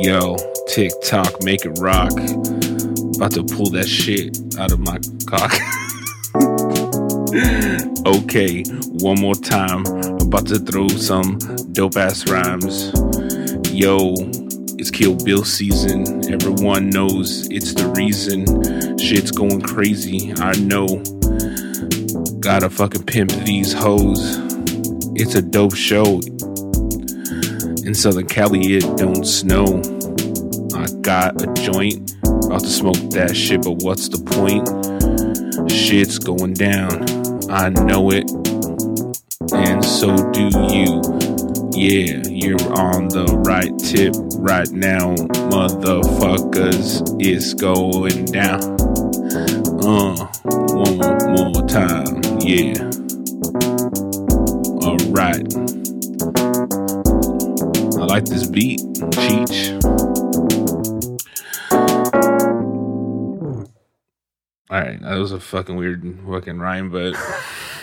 Yo, TikTok, make it rock. About to pull that shit out of my cock. okay, one more time. About to throw some dope ass rhymes. Yo, it's Kill Bill season. Everyone knows it's the reason. Shit's going crazy. I know. Gotta fucking pimp these hoes. It's a dope show. In Southern Cali, it don't snow. Got a joint. About to smoke that shit, but what's the point? Shit's going down. I know it. And so do you. Yeah, you're on the right tip right now, motherfuckers. It's going down. Uh, one more time. Yeah. Alright. I like this beat, Cheech. All right, that was a fucking weird fucking rhyme, but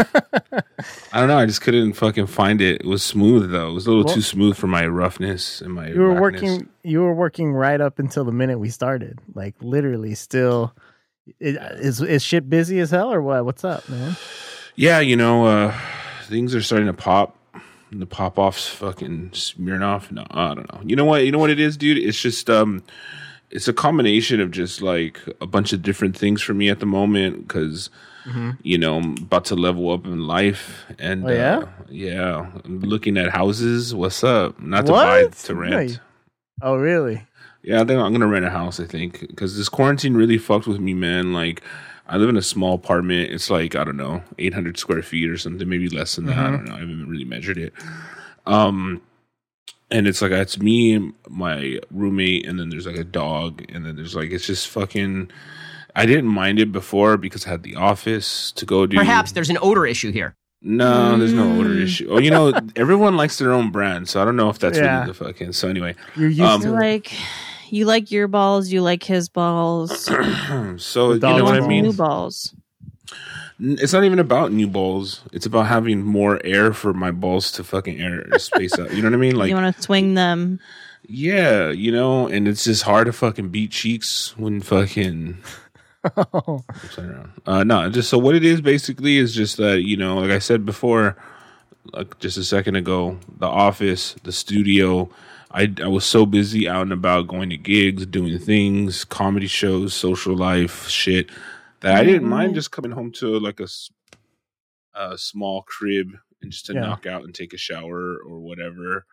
I don't know. I just couldn't fucking find it. It was smooth though. It was a little Well- too smooth for my roughness and my. You were working. You were working right up until the minute we started. Like literally, still. It, is is shit busy as hell or what? What's up, man? Yeah, you know, uh, things are starting to pop. The pop offs fucking smearing off. No, I don't know. You know what? You know what it is, dude. It's just um, it's a combination of just like a bunch of different things for me at the moment because you know I'm about to level up in life and Oh, yeah? uh, yeah, I'm looking at houses. What's up? Not to buy What? to No, rent. you- Oh, really? Yeah, I think I'm gonna rent a house. I think because this quarantine really fucked with me, man. Like, I live in a small apartment. It's like I don't know, 800 square feet or something, maybe less than that. I don't know. I haven't really measured it. Um, and it's like it's me, and my roommate, and then there's like a dog, and then there's like it's just fucking. I didn't mind it before because I had the office to go do. Perhaps there's an odor issue here. No, there's no odor Mm. issue. Oh, you know, everyone likes their own brand, so I don't know if that's Yeah. really the fucking. So anyway, You're used Um, to like you like your balls, you like his balls. so you dog know what I mean. New balls. N- It's not even about new balls. It's about having more air for my balls to fucking air space out. You know what I mean? Like, you want to swing them. yeah, you know, and it's just hard to fucking beat cheeks when fucking. Uh, no, just so what it is basically is just that you know, like I said before, like just a second ago, the office, the studio. I I was so busy out and about, going to gigs, doing things, comedy shows, social life, shit, that I didn't mind just coming home to like a small crib and just to Yeah. knock out and take a shower or whatever.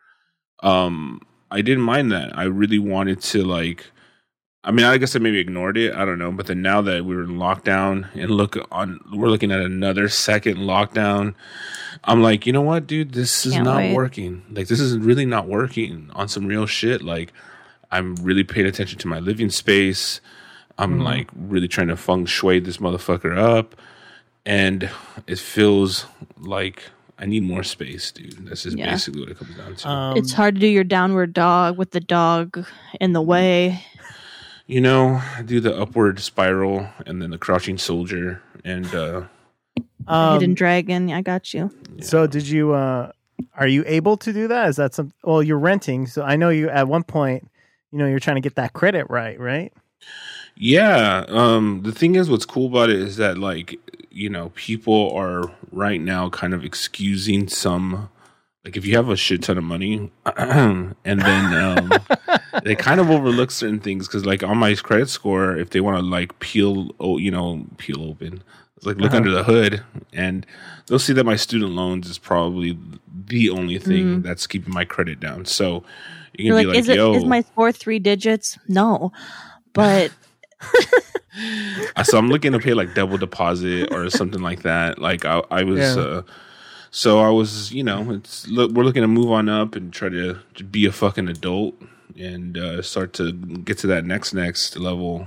Um, I didn't mind that. I really wanted to like. I mean, I guess I maybe ignored it. I don't know. But then now that we're in lockdown and look on, we're looking at another second lockdown. I'm like, you know what, dude? This is Can't not wait. working. Like, this is really not working on some real shit. Like, I'm really paying attention to my living space. I'm like really trying to feng shui this motherfucker up. And it feels like I need more space, dude. That's just Yeah. basically what it comes down to. Um, it's hard to do your downward dog with the dog in the way. You know, I do the upward spiral and then the crouching soldier and uh um, Hidden dragon. I got you. So did you? uh Are you able to do that? Is that some? Well, you're renting, so I know you. At one point, you know, you're trying to get that credit right, right? Yeah, um the thing is what's cool about it is that like, you know, people are right now kind of excusing some like if you have a shit ton of money and then um they kind of overlook certain things cuz like on my credit score if they want to like peel oh, you know, peel open like look Uh-huh. under the hood and they'll see that my student loans is probably the only thing that's keeping my credit down. So you You're can like, be is like, it yo, is my score three digits? No, but so I'm looking to pay like double deposit or something like that. Like I, I was, Yeah. uh, so I was, you know, it's look, we're looking to move on up and try to, to be a fucking adult and uh, start to get to that next next level.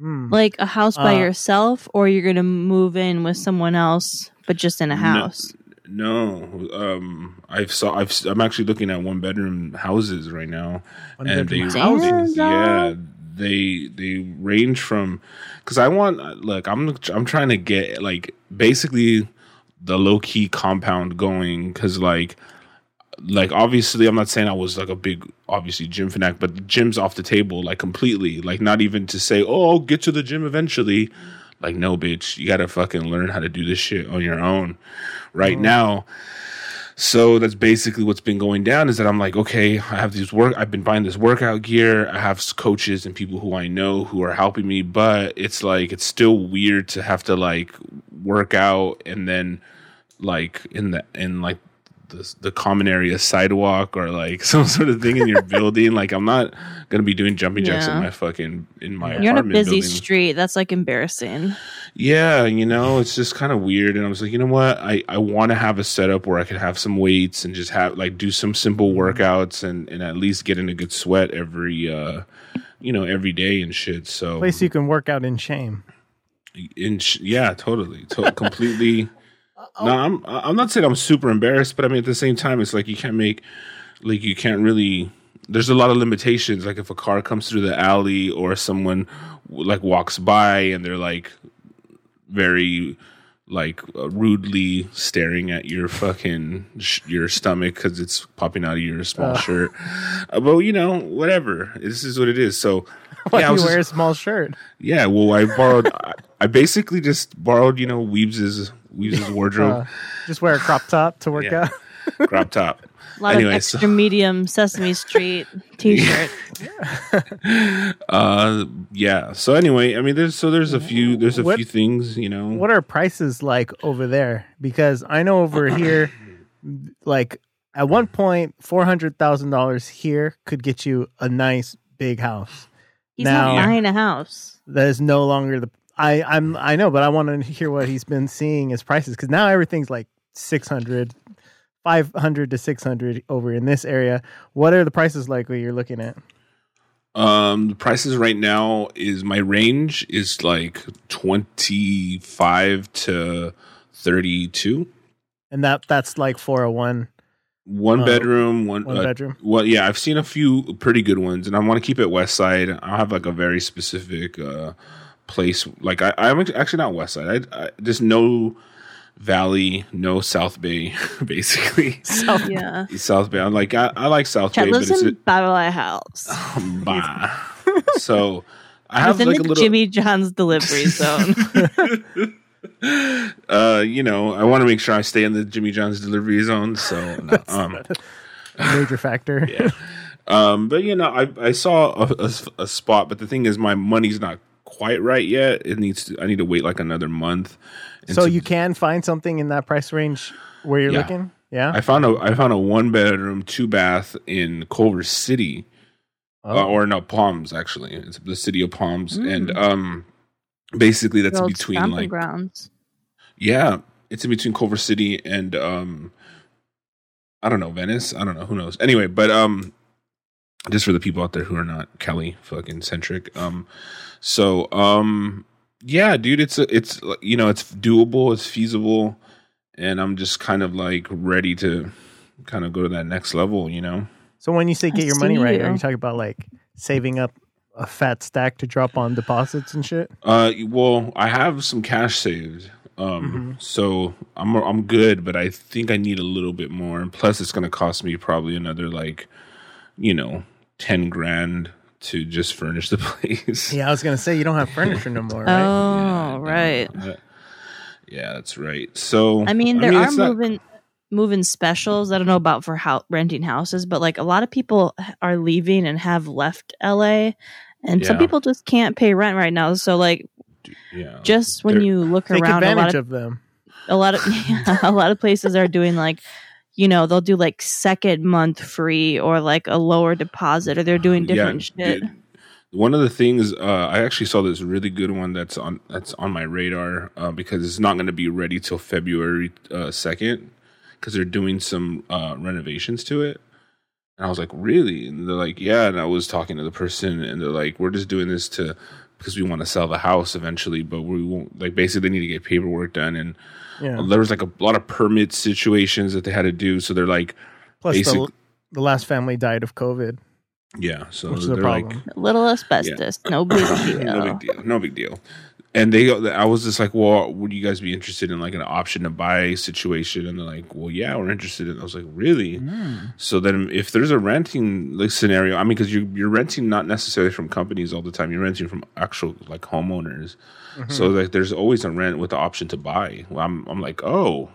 Hmm. like a house by Uh, yourself, or you're gonna move in with someone else, but just in a house. No, um, I've saw I've I'm actually looking at one bedroom houses right now, One and they, bedroom houses? yeah, they they range from because I want look I'm I'm trying to get like basically the low key compound going because like like obviously I'm not saying I was like a big obviously gym fanatic, but the gym's off the table like completely. Like not even to say, oh, I'll get to the gym eventually. Like no, bitch, you gotta fucking learn how to do this shit on your own right mm. now. So that's basically what's been going down is that I'm like, okay, I have these work, I've been buying this workout gear. I have coaches and people who I know who are helping me, but it's like, it's still weird to have to like work out and then like in the, in like the, the common area sidewalk or like some sort of thing in your building. Like I'm not going to be doing jumping jacks Yeah. in my fucking, in my You're in a busy building. street. That's like embarrassing. Yeah, you know, it's just kind of weird. And I was like, you know what? I, I want to have a setup where I could have some weights and just have like do some simple workouts and, and at least get in a good sweat every, uh, you know, every day and shit. So, Place you can work out in shame. in sh- yeah, totally, to- completely. No, I'm I'm not saying I'm super embarrassed, but I mean at the same time, it's like you can't make like you can't really. There's a lot of limitations. Like if a car comes through the alley or someone like walks by and they're like very like uh, rudely staring at your fucking sh- your stomach because it's popping out of your small shirt. Uh, but you know, whatever. This is what it is. So Why yeah, I do you just- wear a small shirt? yeah, well, I borrowed. I, I basically just borrowed, you know, Weebs's Weebs's wardrobe, Uh, just wear a crop top to work Yeah. out. crop top. A lot Anyway, of so- extra medium Sesame Street T-shirt. Uh, yeah. So anyway, I mean, there's so there's a few there's a What- few things, you know. What are prices like over there? Because I know over here, like at one point, four hundred thousand dollars here could get you a nice big house. He's Now- not buying a house. That is no longer the. I I'm I know, but I want to hear what he's been seeing as prices because now everything's like 600, 500 to six hundred over in this area. What are the prices like that you're looking at? Um, the prices right now is my range is like twenty five to thirty two. And that that's like for a one One Uh, bedroom, one, one uh, bedroom. Well, yeah, I've seen a few pretty good ones, and I want to keep it West Side. I have like a very specific uh, place. Like I, I'm actually not West Side. I, I just no Valley, no South Bay, basically South Yeah. South Bay. I'm like I, I like South Chad Bay, but lives it's in Battle House. a, bah. so I have Within like a the little. Jimmy John's delivery zone. uh, you know, I want to make sure I stay in the Jimmy John's delivery zone. So no, um, a major factor. yeah. Um, but you know, I I saw a, a, a spot, but the thing is, my money's not quite right yet. It needs to. I need to wait like another month. And So to- you can find something in that price range where you're Yeah. looking. Yeah. I found a I found a one bedroom, two bath in Culver City, Oh. uh, or no Palms actually. It's the city of Palms, Mm. and um, basically that's between like grounds. yeah, it's in between Culver City and um, I don't know Venice. I don't know who knows. Anyway, but um, just for the people out there who are not Cali fucking centric. Um, so um, yeah, dude, it's a, it's you know it's doable, it's feasible, and I'm just kind of like ready to kind of go to that next level. You know. So when you say I get your money see right, are you. you talking about like saving up a fat stack to drop on deposits and shit? Uh, well, I have some cash saved. Um, so I'm I'm good, but I think I need a little bit more. And plus, it's going to cost me probably another like, you know, ten grand to just furnish the place. Yeah, I was gonna say you don't have furniture no more, right? Oh, right. Yeah, yeah, that's right. So I mean, there are it's not- moving moving specials. I don't know about for how renting houses, but like a lot of people are leaving and have left LA, and some people just can't pay rent right now. So like, yeah, just when There- you look Take around, a lot of of them. a lot of yeah, a lot of places are doing like you know they'll do like second month free or like a lower deposit or they're doing different shit dude. One of the things uh, I actually saw this really good one that's on that's on my radar uh, because it's not going to be ready till February second because they're doing some uh, renovations to it. And I was like, really? And they're like, yeah. And I was talking to the person, and they're like, we're just doing this to because we want to sell the house eventually, but we won't. Like, basically, they need to get paperwork done, and Yeah. there was like a lot of permit situations that they had to do. So they're like, Plus, the, basic- the last family died of COVID, yeah. So which is a they're like, a little asbestos no big deal no big deal. No big deal. And they i was just like well would you guys be interested in like an option to buy situation and they're like well yeah we're interested in i was like really Mm. so then if there's a renting like scenario i mean because you're, you're renting not necessarily from companies all the time you're renting from actual like homeowners Mm-hmm. so like there's always a rent with the option to buy well, i'm i'm like oh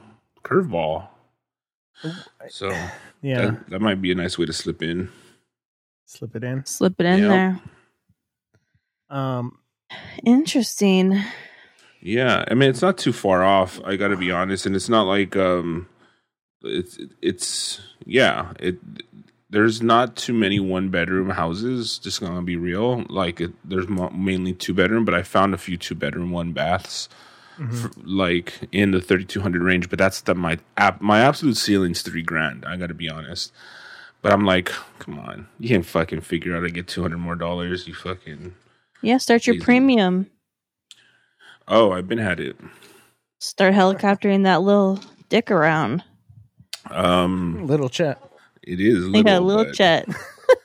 curveball so Yeah, that, that might be a nice way to slip in slip it in. Slip it in Yep. there. Um, Interesting. Yeah, I mean it's not too far off. I got to be honest, and it's not like um, it's it's yeah. It there's not too many one bedroom houses. Just gonna be real. Like it, there's mo- mainly two bedroom, but I found a few two bedroom one baths, f- like in the thirty two hundred range. But that's the my app. My absolute ceiling's three grand. I got to be honest. But I'm like, come on, you can't fucking figure out how to get two hundred more dollars. You fucking Yeah, start your Easy. premium. oh, I've been had it. Start helicoptering that little dick around. Um, little chat. it is They got a little, little but- chet.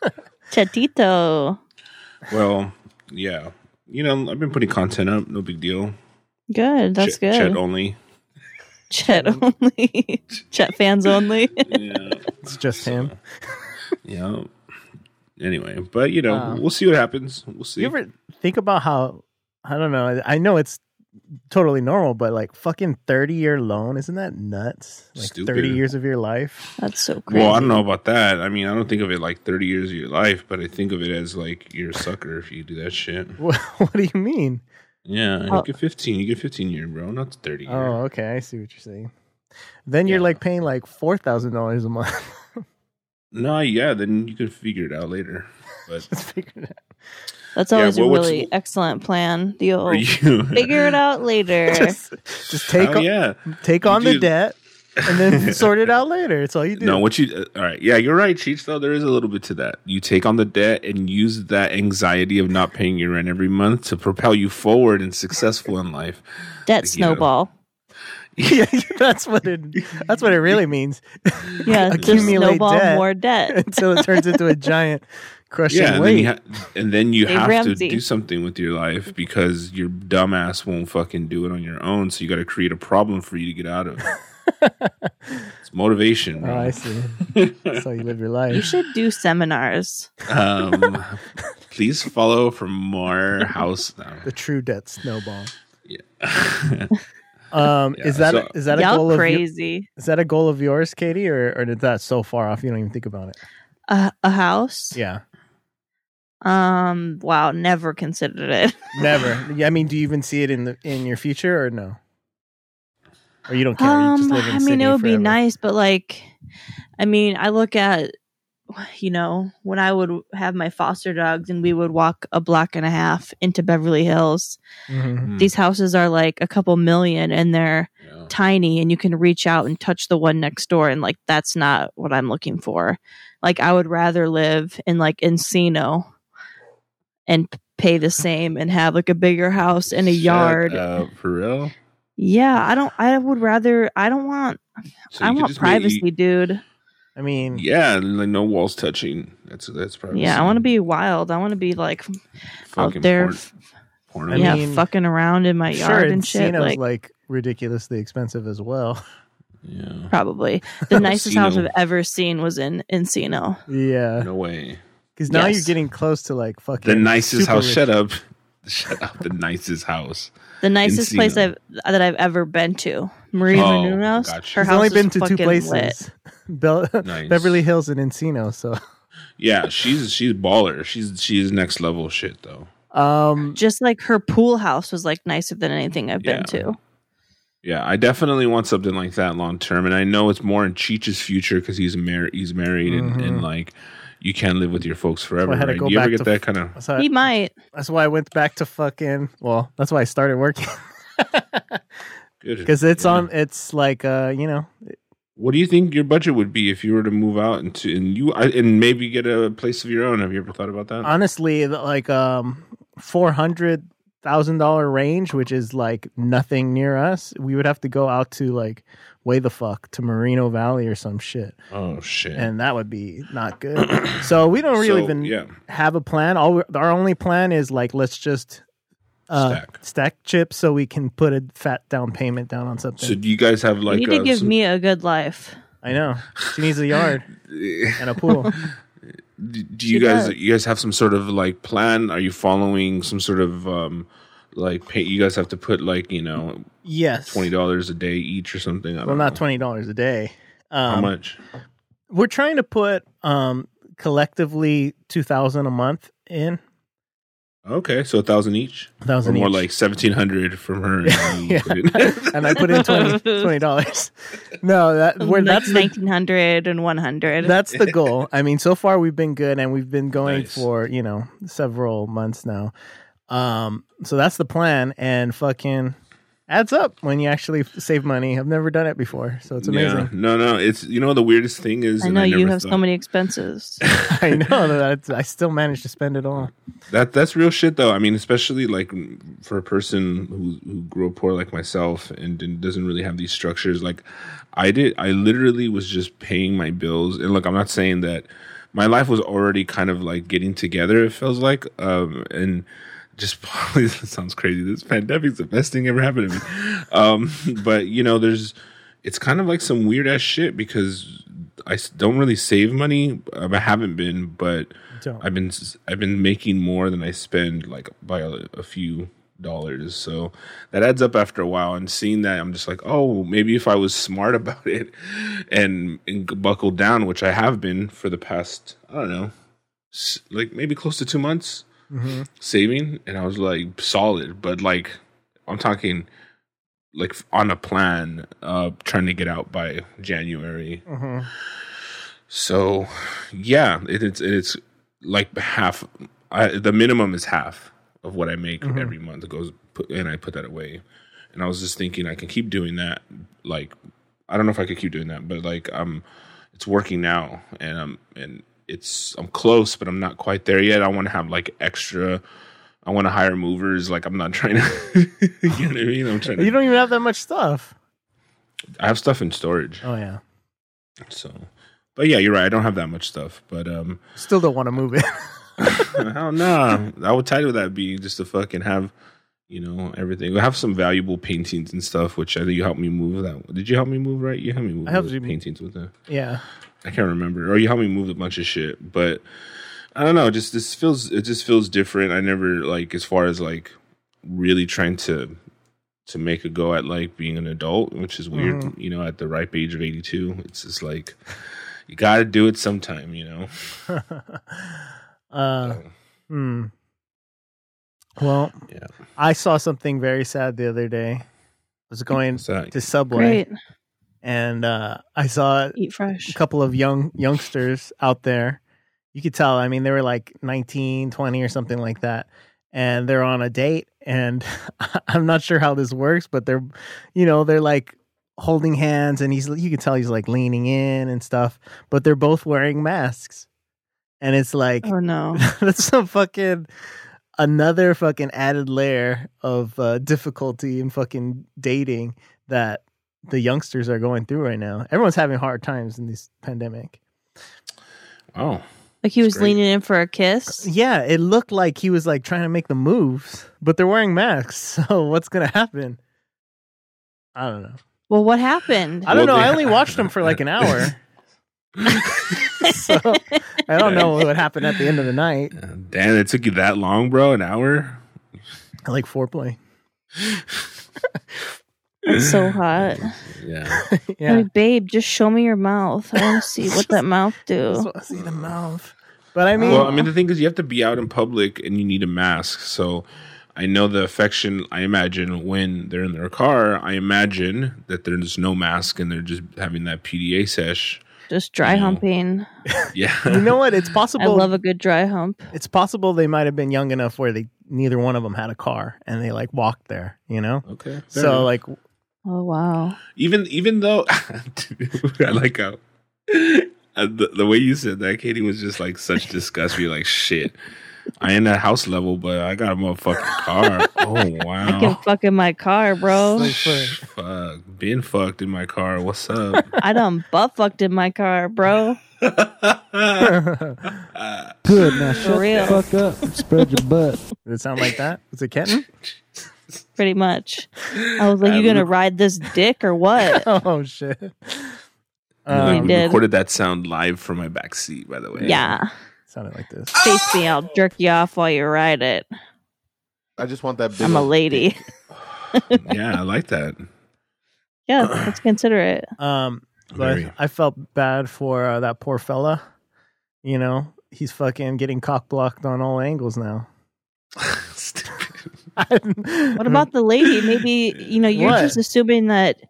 Chetito. Well, yeah. You know, I've been putting content up. No big deal. Good. That's Chet- good. Chet only. Chet only. Chet fans only. Yeah. It's just him. yeah. Anyway, but you know, Wow. we'll see what happens. We'll see. You ever think about how I don't know. I know it's totally normal, but like fucking thirty year loan, isn't that nuts? Like Stupid. thirty years of your life. That's so crazy. well, I don't know about that. I mean, I don't think of it like 30 years of your life, but I think of it as like you're a sucker if you do that shit. What, what do you mean? Yeah, Oh. you get 15. You get 15 year, bro, not 30 year. Oh, okay. I see what you're saying. Then you're like paying like four thousand dollars a month. No, yeah, then you can figure it out later. But Just figure it out. That's Yeah, always well, a really excellent plan. The old you figure it out later. Just, just take Oh, on, yeah. take You on the do- debt and then sort it out later. It's all you do. No, what you? Uh, all right, yeah, you're right, Cheech. Though there is a little bit to that. You take on the debt and use that anxiety of not paying your rent every month to propel you forward and successful in life. Debt You know. Snowball. yeah, that's what it. That's what it really means. Yeah, Accumulate snowball debt. more debt. until it turns into a giant crushing Yeah, and then weight. you, ha- and then you Dave have Ramsey. to do something with your life because your dumbass won't fucking do it on your own. So you got to create a problem for you to get out of. it's motivation, oh. I see. That's how you live your life. You should do seminars. um, please follow for more house now. The true debt snowball. Yeah. Um, Yeah, is that so- is that a Y'all goal of your, crazy. is that a goal of yours, Katie, or or is that so far off you don't even think about it? A a house? Yeah, Um. Wow. Never considered it. never. Yeah, I mean, do you even see it in the in your future or no? Or you don't care? you just Um. live in I mean, Sydney it would be nice, but like, I mean, I look at, you know, when I would have my foster dogs and we would walk a block and a half into Beverly Hills. Mhm. Hmm. These houses are like a couple million, and they're Yeah. tiny and you can reach out and touch the one next door and like that's not what I'm looking for. Like I would rather live in like Encino and pay the same and have like a bigger house and a Shut yard. up, for real. Yeah, I don't I would rather I don't want So I want just make- privacy, dude. I mean, Yeah, like no walls touching. That's that's probably Yeah, I want to be wild. I want to be like out there porn, porn. I yeah, mean, fucking around in my sure, yard and shit Encino's like, like ridiculously expensive as well. yeah, probably. The nicest house I've ever seen was in Encino. Yeah, no way. because now Yes. you're getting close to like fucking The nicest house. rich. Shut up. Shut up. The nicest house. The nicest place I've that I've ever been to. Maria Oh, Menounos. gotcha. Her She's house only is been to two places, lit. Bel- Nice. Beverly Hills and Encino. So, Yeah, she's she's baller. She's she's next level shit though. um, Just like her pool house was like nicer than anything I've been to. Yeah, I definitely want something like that long term, and I know it's more in Cheech's future because he's married. He's married, and, Mhm. and like you can't live with your folks forever. I had to Right? go Do you ever get to- that kind of? how, He might. that's why I went back to fucking. Well, that's why I started working Good. because it's Yeah. on. It's like uh, you know, What do you think your budget would be if you were to move out into and you and maybe get a place of your own? Have you ever thought about that? honestly, like um, four hundred thousand dollar range, which is like nothing near us. We would have to go out to like way the fuck to Moreno Valley or some shit, oh shit! and that would be not good. so we don't really So, even yeah. have a plan. All we- our only plan is like let's just uh, Stack. stack chips so we can put a fat down payment down on something. So do you guys have like? you like need to give some- me a good life. I know she needs a yard and a pool. do do you She guys does. you guys have some sort of like plan? Are you following some sort of um like pay, you guys have to put like you know Yes, twenty dollars a day each or something? I don't Well, not know. twenty dollars a day. Um, How much? We're trying to put um, collectively two thousand a month in. Okay, so a thousand each, A or thousand more each. like seventeen hundred from her. and Yeah. and I put in 20 dollars. no, that where Like that's the, 1900 and 100. that's the goal. I mean, so far we've been good, and we've been going Nice. for you know several months now. Um, so that's the plan, and fucking adds up when you actually save money. I've never done it before, so it's amazing. Yeah, no, no. It's you know the weirdest thing is I and know you never have so many expenses. I know that I still managed to spend it all. That that's real shit though. I mean, especially like for a person who who grew up poor like myself and didn't, doesn't really have these structures. Like I did, I literally was just paying my bills. And look, I'm not saying that my life was already kind of like getting together. It feels like, um, and just probably sounds crazy. This pandemic's the best thing ever happened to me. Um, but you know, there's it's kind of like some weird ass shit because I don't really save money. Um, I haven't been, but. I've been I've been making more than I spend like by a, a few dollars. So that adds up after a while. And seeing that, I'm just like, oh, maybe if I was smart about it and, and buckled down, which I have been for the past I don't know, like maybe close to two months Mhm. saving, and I was like solid. But like I'm talking like on a plan, uh, trying to get out by January. Mhm. So, yeah, it, it's it's like half. I, the minimum is half of what I make Mhm. every month. It goes, put, and I put that away. And I was just thinking, I can keep doing that. Like, I don't know if I could keep doing that, but like, um, it's working now, and um, and it's I'm close, but I'm not quite there yet. I want to have like extra. I want to hire movers. Like, I'm not trying to. you know what I mean? I'm trying to. You don't even have that much stuff. I have stuff in storage, Oh yeah, so. But yeah, you're right. I don't have that much stuff, but um. still don't want to move it. Hell no. How tight would that be just to fucking have, you know, everything? We have some valuable paintings and stuff, which I think you helped me move that. Did you help me move, right? You helped me move I helped you- paintings with that. yeah, I can't remember. Or you helped me move a bunch of shit. But I don't know. Just this feels, it just feels different. I never, like, as far as like really trying to, to make a go at like being an adult, which is weird, Mhm. you know, at the ripe age of 82. It's just like, you got to do it sometime, you know? uh, So, hmm. Well, yeah. I saw something very sad the other day. I was going to Subway Great. And uh, I saw Eat fresh. a couple of young youngsters out there. You could tell, I mean, they were like 19, 20 or something like that. And they're on a date. And I'm not sure how this works, but they're, you know, they're like holding hands and he's, you can tell he's like leaning in and stuff, but they're both wearing masks. And it's like, Oh no. that's some fucking another fucking added layer of uh, difficulty in fucking dating that the youngsters are going through right now. Everyone's having hard times in this pandemic. Oh. Like he was great. leaning in for a kiss. Yeah, it looked like he was like trying to make the moves, but they're wearing masks. So what's gonna happen? I don't know. Well, what happened? I don't Well, know. I only watched them for like an hour. so I don't know what happened at the end of the night. Damn, it took you that long, bro? An hour? I like foreplay. It's so hot. Yeah. yeah. Like, babe, just show me your mouth. I want to see what that mouth do. Just see the mouth. But I mean, well, I mean, the thing is, you have to be out in public and you need a mask. So I know the affection, I imagine, when they're in their car, I imagine that there's no mask and they're just having that PDA sesh. Just dry No. humping. Yeah. you know what? It's possible. I love a good dry hump. it's possible they might have been young enough where they neither one of them had a car and they like walked there. You know. okay. So enough. like, Oh wow. even even though I like how uh, the, the way you said that, Katie was just like such disgust. You're like, shit. I ain't at house level, but I got a motherfucking car. Oh wow! I can fuck in my car, bro. Like, Fuck. Been fucked in my car. What's up? I done butt fucked in my car, bro. Good. Now shut real. the fuck up spread your butt. Did it sound like that? Was it Kenton? Pretty much. I was like, you gonna ride this dick or what? Oh shit. I Um, You did. recorded that sound live from my back seat, by the way. Yeah. sounded like this. Face me, I'll jerk you off while you ride it. I just want that. Big I'm a lady. Yeah, I like that. Yeah, let's consider it. Um, but Very. I felt bad for uh, that poor fella. You know, he's fucking getting cock blocked on all angles now. What about the lady? Maybe, you know, you're What? just assuming that,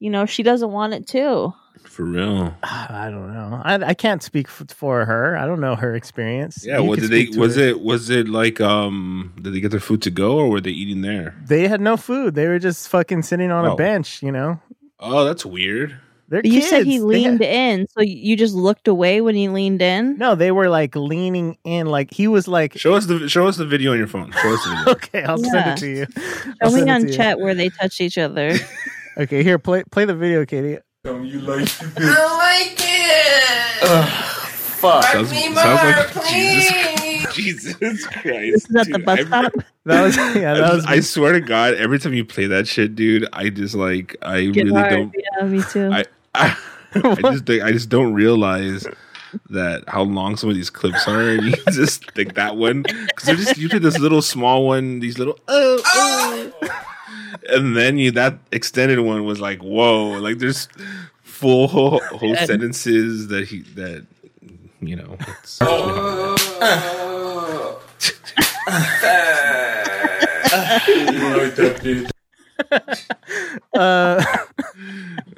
you know, she doesn't want it too. For real. I don't know. I I can't speak f- for her. I don't know her experience. Yeah, You what did they speak was her. it was it like um did they get their food to go or were they eating there? They had no food. They were just fucking sitting on a Oh. bench. You know, Oh, that's weird. They're But you kids. said he leaned had- in, so you just looked away when he leaned in? No, they were like leaning in. Like he was like. Show us the show us the video on your phone. Show us the video. Okay, I'll send it to you. I'll Show me on to you. chat where they touched each other. Okay, here, play play the video, Katie. Um, you like it? I like it. Fuck Sounds, me sounds more, like please. Jesus, Jesus Christ. This is at the dude. bus I- stop. That was yeah, that was I swear to God, every time you play that shit, dude, I just like I Get really hard. don't. Yeah, me too. I I, I just I just don't realize that how long some of these clips are. And you just think that one because they're just usually this little small one, these little oh, oh. and then you that extended one was like whoa, like there's full whole, whole sentences that he that you know. it's- uh,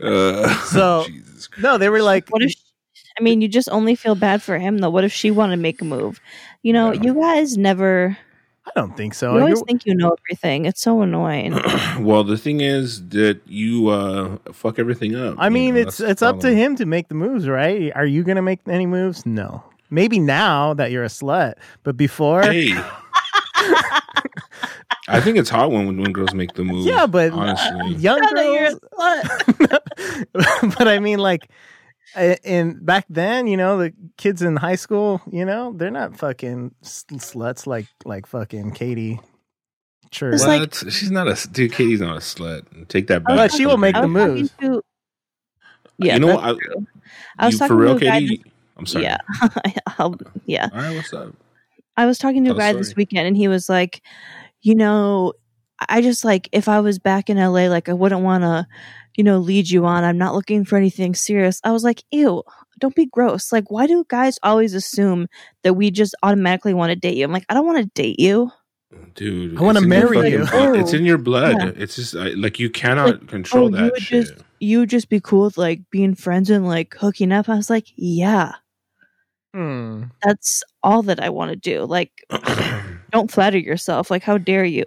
uh, So- Jesus no, they were like what if She, I mean, you just only feel bad for him though. What if she wanted to make a move? You know, Yeah. you guys never I don't think so. you always You're- think you know everything. It's so annoying. well, the thing is that you uh fuck everything up. I mean, know, it's it's up to him to make the moves, right? Are you gonna make any moves? No. Maybe now that you're a slut, but before, Hey. I think it's hot when when girls make the move. yeah, but honestly, young Now that you're a girls. but I mean, like, in back then, you know, the kids in high school, you know, they're not fucking s- sluts like like fucking Katie. Sure, what? like- she's not a dude. Katie's not a slut. Take that oh, back. But she will make the move. to- yeah, you know what? I, true. I was you, talking for real, to a guy. Katie. I'm sorry. Yeah, I'll, yeah. All right. What's up? I was talking to a Tell the guy this weekend, and he was like, you know, I just like if I was back in LA, like I wouldn't want to, you know, lead you on. I'm not looking for anything serious. I was like, ew, don't be gross. Like, why do guys always assume that we just automatically want to date you? I'm like, I don't want to date you. Dude, I wanna it's in your marry you. blood. It's in your blood. Yeah. It's just I, like you cannot Like, control oh, that would shit. just you would just be cool with like being friends and like hooking up. I was like, yeah, Hmm. that's all that I want to do. Like, don't flatter yourself. Like, how dare you?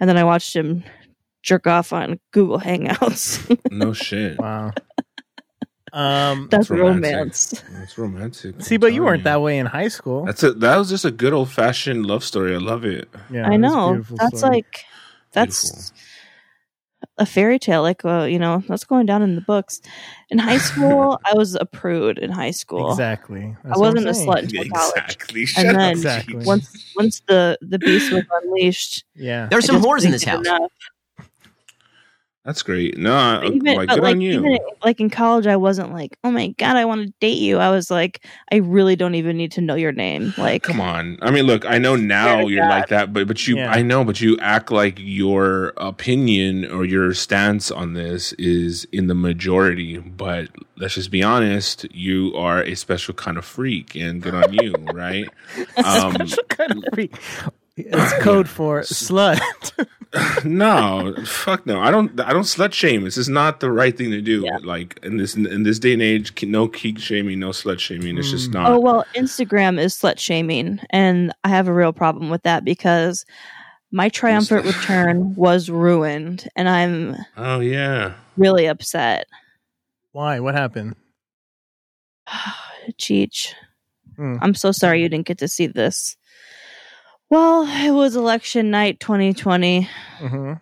And then I watched him jerk off on Google Hangouts. no shit. Wow. Um. That's romantic. romance. It's romantic. See, I'm but you weren't that way in high school. That's a that was just a good old fashioned love story. I love it. yeah, I it was a know. That's story. like that's a fairy tale. Like, uh, you know, that's going down in the books. In high school, I was a prude. In high school, exactly. That's I wasn't a slut until college. Shut And then Exactly. once once the the beast was unleashed, Yeah. There's I some just whores in this house. enough. That's great. No, I- even, like but good like on you. even like in college, I wasn't like, oh my god, I want to date you. I was like, I really don't even need to know your name. Like, Come on. I mean, look, I know now you're God. like that, but but you Yeah. I know, but you act like your opinion or your stance on this is in the majority, but let's just be honest, you are a special kind of freak and good on you, right? Um kind of freak. It's code for slut. no, fuck no. I don't I don't slut shame. This is not the right thing to do. Yeah. Like in this in this day and age, no kink shaming, no slut shaming. It's just Mm. not oh well, Instagram is slut shaming, and I have a real problem with that because my triumphant return was ruined, and I'm Oh yeah. really upset. Why? What happened? Cheech, Hmm. I'm so sorry you didn't get to see this. Well, it was election night 2020, hmm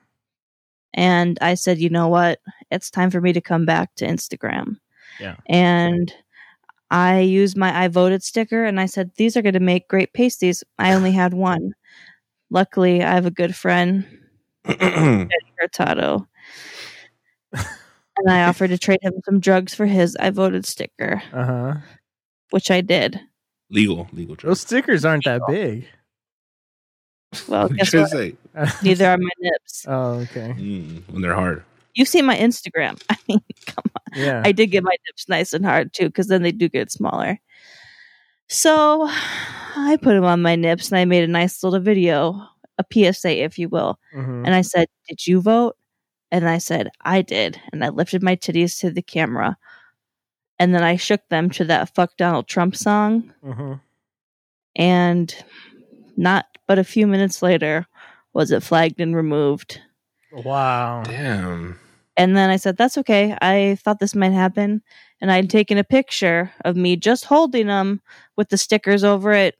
and I said, you know what? It's time for me to come back to Instagram. Yeah. And I used my I voted sticker and I said, these are going to make great pasties. I only had one. Luckily, I have a good friend, Eddie Hurtado. and I offered to trade him some drugs for his I voted sticker, Uh huh. which I did. legal, legal. Those stickers aren't that big. Well, What guess what? say? Neither are my nips. oh, okay. Mm, when they're hard. You've seen my Instagram. I mean, come on. Yeah. I did get my nips nice and hard too, because then they do get smaller. So I put them on my nips and I made a nice little video, a PSA, if you will. Mhm. And I said, Did you vote? And I said, I did. And I lifted my titties to the camera. And then I shook them to that Fuck Donald Trump song. Mhm. And not but a few minutes later was it flagged and removed. Wow. Damn. And then I said, That's okay. I thought this might happen. And I'd taken a picture of me just holding them with the stickers over it,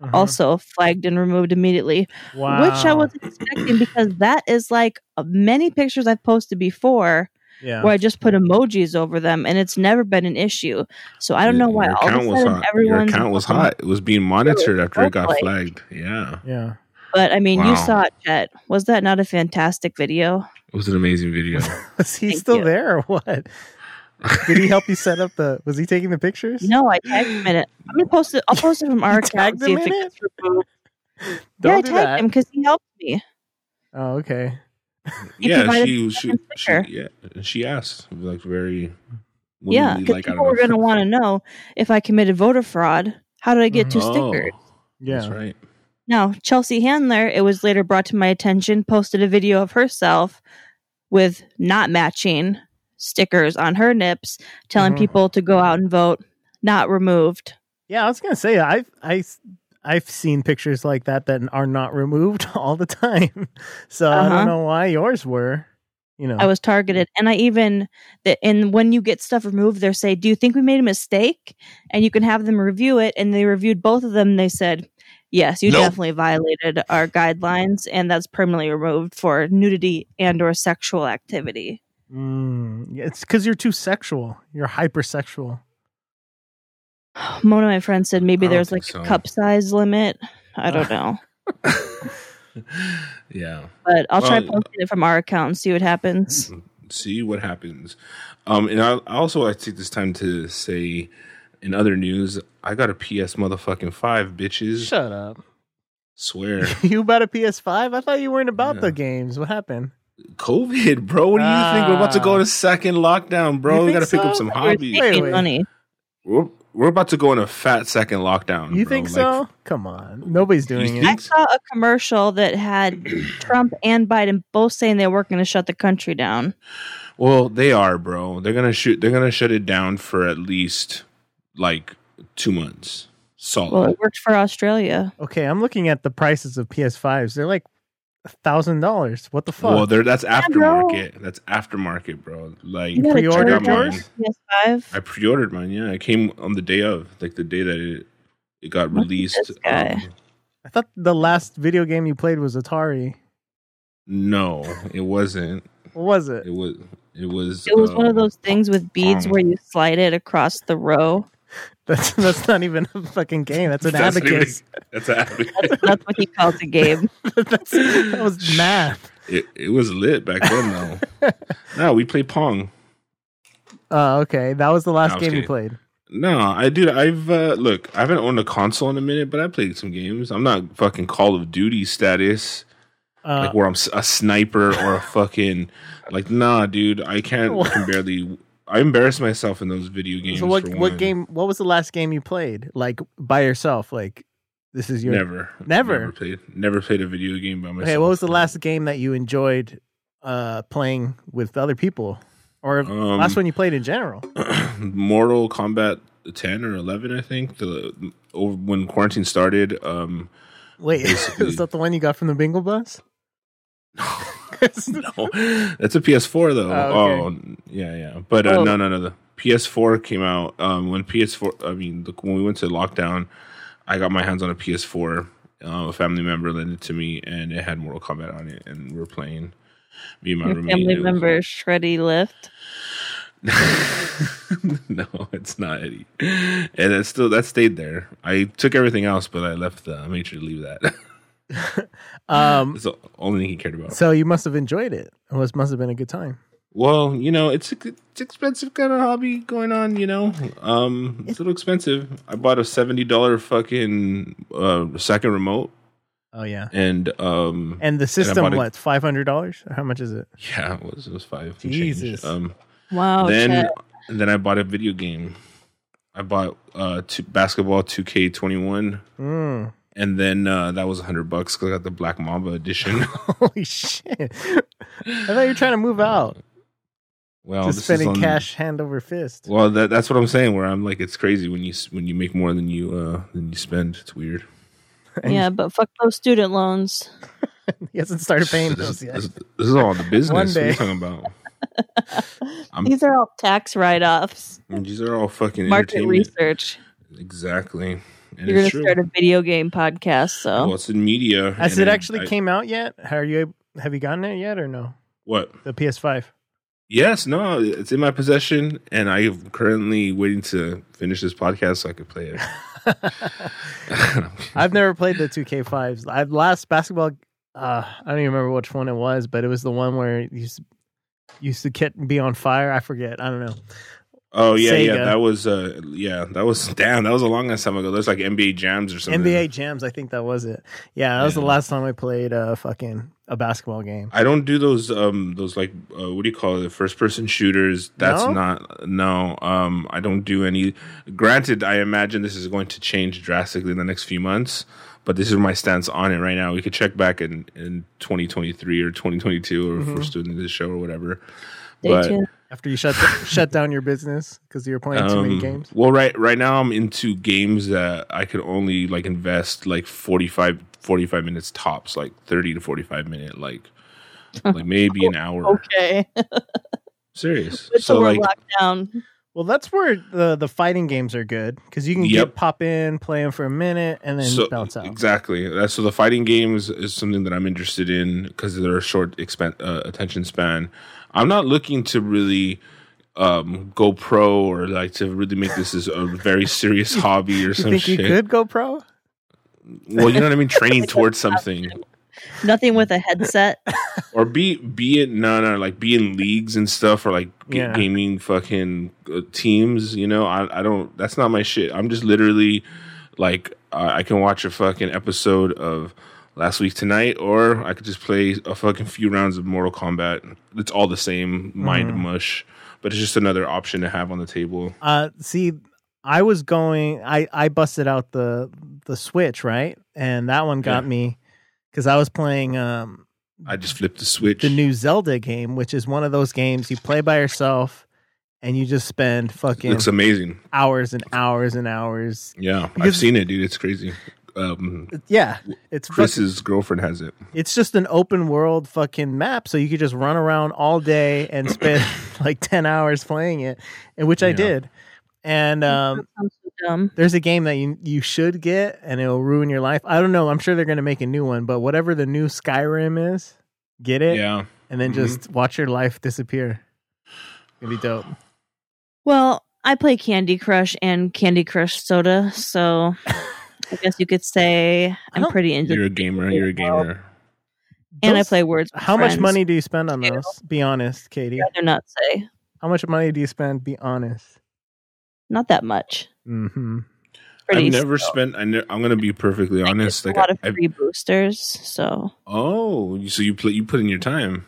Mhm. also flagged and removed immediately, wow. which I wasn't expecting because that is like many pictures I've posted before Yeah. where I just put emojis over them and it's never been an issue. So I don't know why Your all of account a was sudden hot. Your account was fucking- hot. It was being monitored after it got like- flagged. Yeah. Yeah. But I mean, you saw it, Chet. Was that not a fantastic video? It was an amazing video. Was he Thank still you. there or what? Did he help you set up the? Was he taking the pictures? No, I tagged him in it. I'm gonna post it. I'll post it from our You account. tagged and See if it it? gets removed. Don't yeah, I tagged that. him because he helped me. Oh, okay. He yeah, provided she me she, she yeah she asked like very Yeah, because like people don't were gonna want to know if I committed voter fraud. How did I get two Oh, stickers? Yeah. That's right. Now, Chelsea Handler, it was later brought to my attention, posted a video of herself with not matching stickers on her nips, telling Mhm. people to go out and vote, not removed. Yeah, I was gonna say I've I I've seen pictures like that that are not removed all the time. So I Uh-huh. don't know why yours were. You know. I was targeted. And I even, the, and when you get stuff removed, they say, Do you think we made a mistake? And you can have them review it. And they reviewed both of them. And they said, Yes, you Nope. definitely violated our guidelines. And that's permanently removed for nudity and or sexual activity. Mm, it's because you're too sexual. You're hypersexual. One of my friends said maybe there's like so. a cup size limit. I don't know. yeah. But I'll try Well, posting it from our account and see what happens. See what happens. Um, and I I also I take this time to say, in other news, I got a PS motherfucking five, bitches. Shut up. Swear, You about a PS5? I thought you weren't about Yeah. the games. What happened? COVID, bro. What do you think? We're about to go Ah. to second lockdown, bro. We got to think pick up some hobbies. Wait, wait. money. We're we're about to go in a fat second lockdown. You bro. think Like, so? Come on. Nobody's doing You it. I saw a commercial that had Trump and Biden both saying they were going to shut the country down. Well, they are, bro. They're gonna shoot. They're gonna shut it down for at least like two months. Solid. Well, it worked for Australia. Okay, I'm looking at the prices of PS5s. They're like a thousand dollars. What the fuck? Well, they're that's bro. aftermarket. That's aftermarket, bro. Like You pre-ordered German yours? PS5. I pre-ordered mine. Yeah, I came on the day of, like the day that it it got Look released. this guy. Um, I thought the last video game you played was Atari. no, it wasn't. What was it? It was. It was. It was one of um, those things with beads Pong. where you slide it across the row. That's that's not even a fucking game. That's an that's not even- abacus. That's an abacus. That's, that's what he calls a game. that's, that was math. It it was lit back then though. no, we played Pong. Oh, okay. That was the last I was game you played. No, I dude, I've uh, look, I haven't owned a console in a minute, but I played some games. I'm not fucking Call of Duty status, Uh, like where I'm a sniper or a fucking like. Nah, dude, I can't. I can barely. I embarrass myself in those video games. so what what game? What was the last game you played? Like by yourself? Like this is your Never, Never? never played. Never played a video game by myself. Okay, what was the last game that you enjoyed uh playing with other people? Or Um, last one you played in general? Mortal Kombat 10 or 11, I think. The over when quarantine started. Um, Wait, is that the one you got from the bingo bus? no, that's a PS4 though. Oh, Oh, yeah, yeah. But uh, Oh. no, no, no. The PS4 came out um, when PS4. I mean, the, when we went to lockdown, I got my hands on a PS4. Uh, a family member lent it to me, and it had Mortal Kombat on it, and we are playing. Me and my Your roommate. family was- member Shreddy Lift. no, it's not Eddie, and it's still that stayed there. I took everything else, but I left. The, I made sure to leave that. Um, it's the only thing he cared about. so you must have enjoyed it. It was must have been a good time. Well, you know, it's a, it's expensive kind of hobby going on. You know, um, it's a little expensive. I bought a seventy dollar fucking uh, second remote, Oh yeah. and um, And the system, bought a- what? Five hundred dollars? How much is it? yeah, it was it was five. Jesus. Um, Wow. then Chet. and then I bought a video game. I bought uh two, basketball two K twenty one, Mm. And then uh, that was a hundred bucks because I got the Black Mamba edition. Holy shit! I thought you were trying to move out. well, Just this spending on- cash hand over fist. Well, that, that's what I'm saying. Where I'm like, it's crazy when you when you make more than you uh than you spend. It's weird. yeah, but fuck those student loans. He hasn't started paying This, those yet. this, this is all the business. One What are day. talking about? These are all tax write offs. These are all fucking Market research. Exactly. And You're gonna start a video game podcast, so Well, it's in media. Has it actually I- came out yet? How are you? ab- Have you gotten it yet or no? What? The PS5. Yes, no, it's in my possession, and I am currently waiting to finish this podcast so I could play it. I've never played the 2K5s. I last basketball. Uh, I don't even remember which one it was, but it was the one where you used to, used to get be on fire. I forget. I don't know. Oh yeah, yeah, that was uh, yeah, that was damn, that was a long ass time ago. There's like NBA jams or something. NBA Jams. I think that was it. Yeah, that was the last time I played a fucking a basketball game. I don't do those um those like uh, what do you call it first person shooters. That's No? not no. Um, I don't do any. Granted, I imagine this is going to change drastically in the next few months. But this is my stance on it right now. We could check back in, in 2023 or 2022 or if we're Mhm. still doing this show or whatever. stay but- tuned. After you shut shut down your business because you're playing too many Um, games. Well, right right now I'm into games that I could only like invest like 45, 45 minutes tops, like 30 to 45 minute, like like maybe an hour. Okay. Serious. But so So we're like locked down. Well, that's where the the fighting games are good because you can Yep. get pop in, play them for a minute, and then so bounce out. exactly. That's so the fighting games is something that I'm interested in because they're a short expen- uh, attention span. I'm not looking to really um go pro or like to really make this as a very serious hobby or You some think shit. you could go pro? Well, you know what I mean. Training towards something. Nothing with a headset. or be be it no no like be in leagues and stuff or like g- Yeah. gaming fucking uh, teams you know I, I don't that's not my shit i'm just literally like uh, i can watch a fucking episode of last week tonight or i could just play a fucking few rounds of mortal kombat it's all the same mind Mhm. mush but it's just another option to have on the table Uh, see, I was going. I I busted out the the Switch right, and that one got Yeah. me because I was playing um i just flipped the switch the new Zelda game, which is one of those games you play by yourself, and you just spend fucking looks amazing hours and hours and hours. yeah i've seen it dude it's crazy um Yeah, it's fucking- chris's girlfriend has it. It's just an open world fucking map so you could just run around all day and spend like 10 hours playing it and which i Yeah. did. And um, That sounds so dumb. there's a game that you you should get and it'll ruin your life. I don't know. I'm sure they're going to make a new one but whatever the new skyrim is get it yeah. and then Mhm. just watch your life disappear. It'd be dope. Well, I play Candy Crush and Candy Crush Soda, so I guess you could say I I'm pretty into. You're a gamer. You're a gamer. and I play Words. with how much money do you spend on Two. those be honest katie I'd rather not say. how much money do you spend be honest Not that much. mm-hmm Pretty I've never still. spent. I ne- I'm gonna be perfectly I get honest. Like, a lot of I, free boosters, so oh, you- so you play, you put in your time.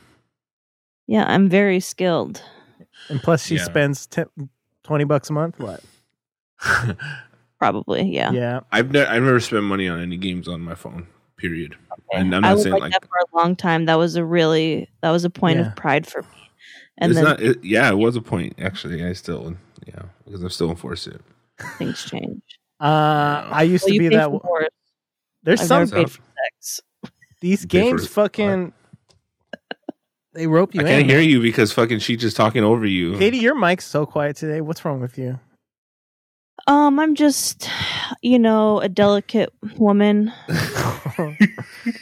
yeah, I'm very skilled. and plus she Yeah. spends 10, 20 bucks a month what Probably, yeah. yeah I've ne- I've never spent money on any games on my phone. Period. And I'm I not was saying like, like, that for a long time. That was a really that was a point Yeah. of pride for me. And it's then not. It, yeah, it was a point actually. I still yeah because I'm still enforce it. things change. Uh, I used Well, to be that. for. There's I've some never paid for sex. these pay for- games fucking. They rope you I can't hear you because fucking she's just talking over you. Katie, your mic's so quiet today. What's wrong with you? Um, I'm just, you know, a delicate woman.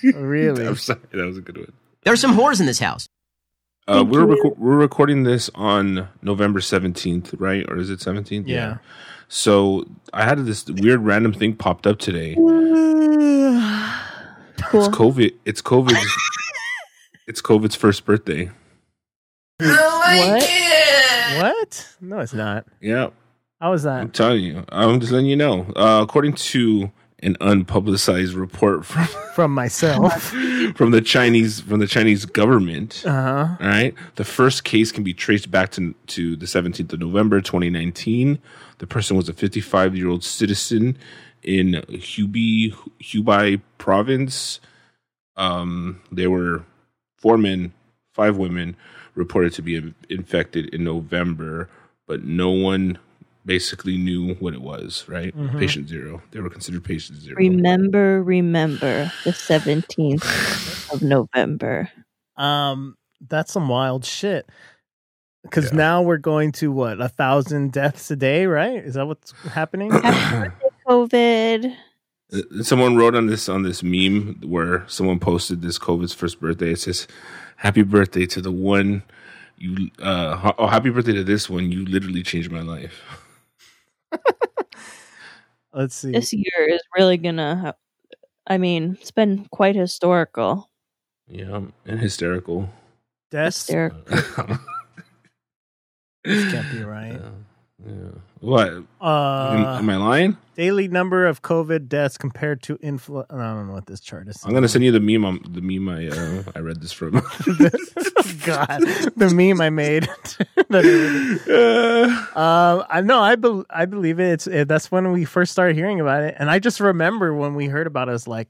really? I'm sorry, that was a good one. There's some whores in this house. Uh, Thank we're you. reco- we're recording this on November seventeenth, right? Or is it seventeenth? Yeah. So I had this weird random thing popped up today. cool. It's COVID. It's COVID. it's COVID's first birthday. What? What? No, it's not. Yeah, How was I'm telling you. I'm just letting you know. Uh, according to an unpublicized report from From myself. from the Chinese from the Chinese government. Uh huh. All right. The first case can be traced back to, to the 17th of November, 2019. The person was a 55 year old citizen in Hubei, Hubei province. Um, there were four men, five women reported to be infected in November, but no one basically knew what it was, right? Mhm. Patient zero. They were considered patient zero. Remember, remember the 17th of November. Um, that's some wild shit. Because Yeah. now we're going to what a thousand deaths a day, right? Is that what's happening? COVID. Uh, Someone wrote on this on this meme where someone posted this COVID's first birthday. It says, "Happy birthday to the one you uh oh happy birthday to this one you literally changed my life." Let's see. This year is really gonna. I mean, it's been quite historical. Yeah, and hysterical. Deaths Hysterical. This can't be right. Yeah. yeah. What? Am, Uh, am I lying? daily number of COVID deaths compared to influ. I don't know what this chart is. I'm gonna send you the meme. On, the meme I uh, I read this from. God, the meme I made. That I- um, I know. I bel I believe it. It's it, that's when we first started hearing about it, and I just remember when we heard about it, it's like.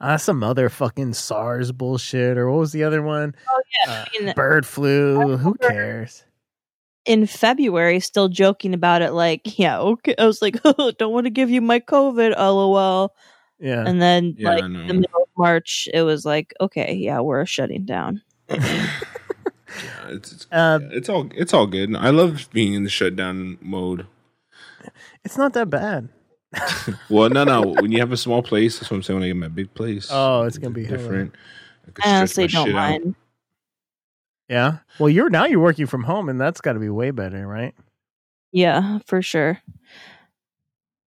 Ah, some other fucking SARS bullshit, or what was the other one? Oh yeah, Uh, I mean, Bird flu. Who cares? In February, still joking about it. Like, yeah, okay. I was like, oh, don't want to give you my COVID, lol. Yeah. And then, Yeah, like, know. the middle of March, it was like, okay, yeah, we're shutting down. yeah, it's, it's, Uh, it's all it's all good. I love being in the shutdown mode. it's not that bad. Well, no, no. When you have a small place, that's what I'm saying. When I get my big place, Oh, it's gonna be hella- different. I I honestly don't mind. out. Mind. Yeah. Well, you're now you're working from home, and that's got to be way better, right? Yeah, for sure.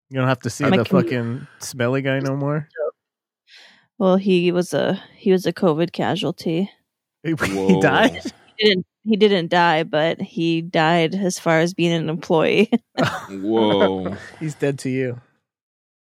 You don't have to see My the commute- fucking smelly guy no more. Well, he was a he was a COVID casualty. he Whoa. died. He didn't he didn't die, but he died as far as being an employee. Whoa. He's dead to you.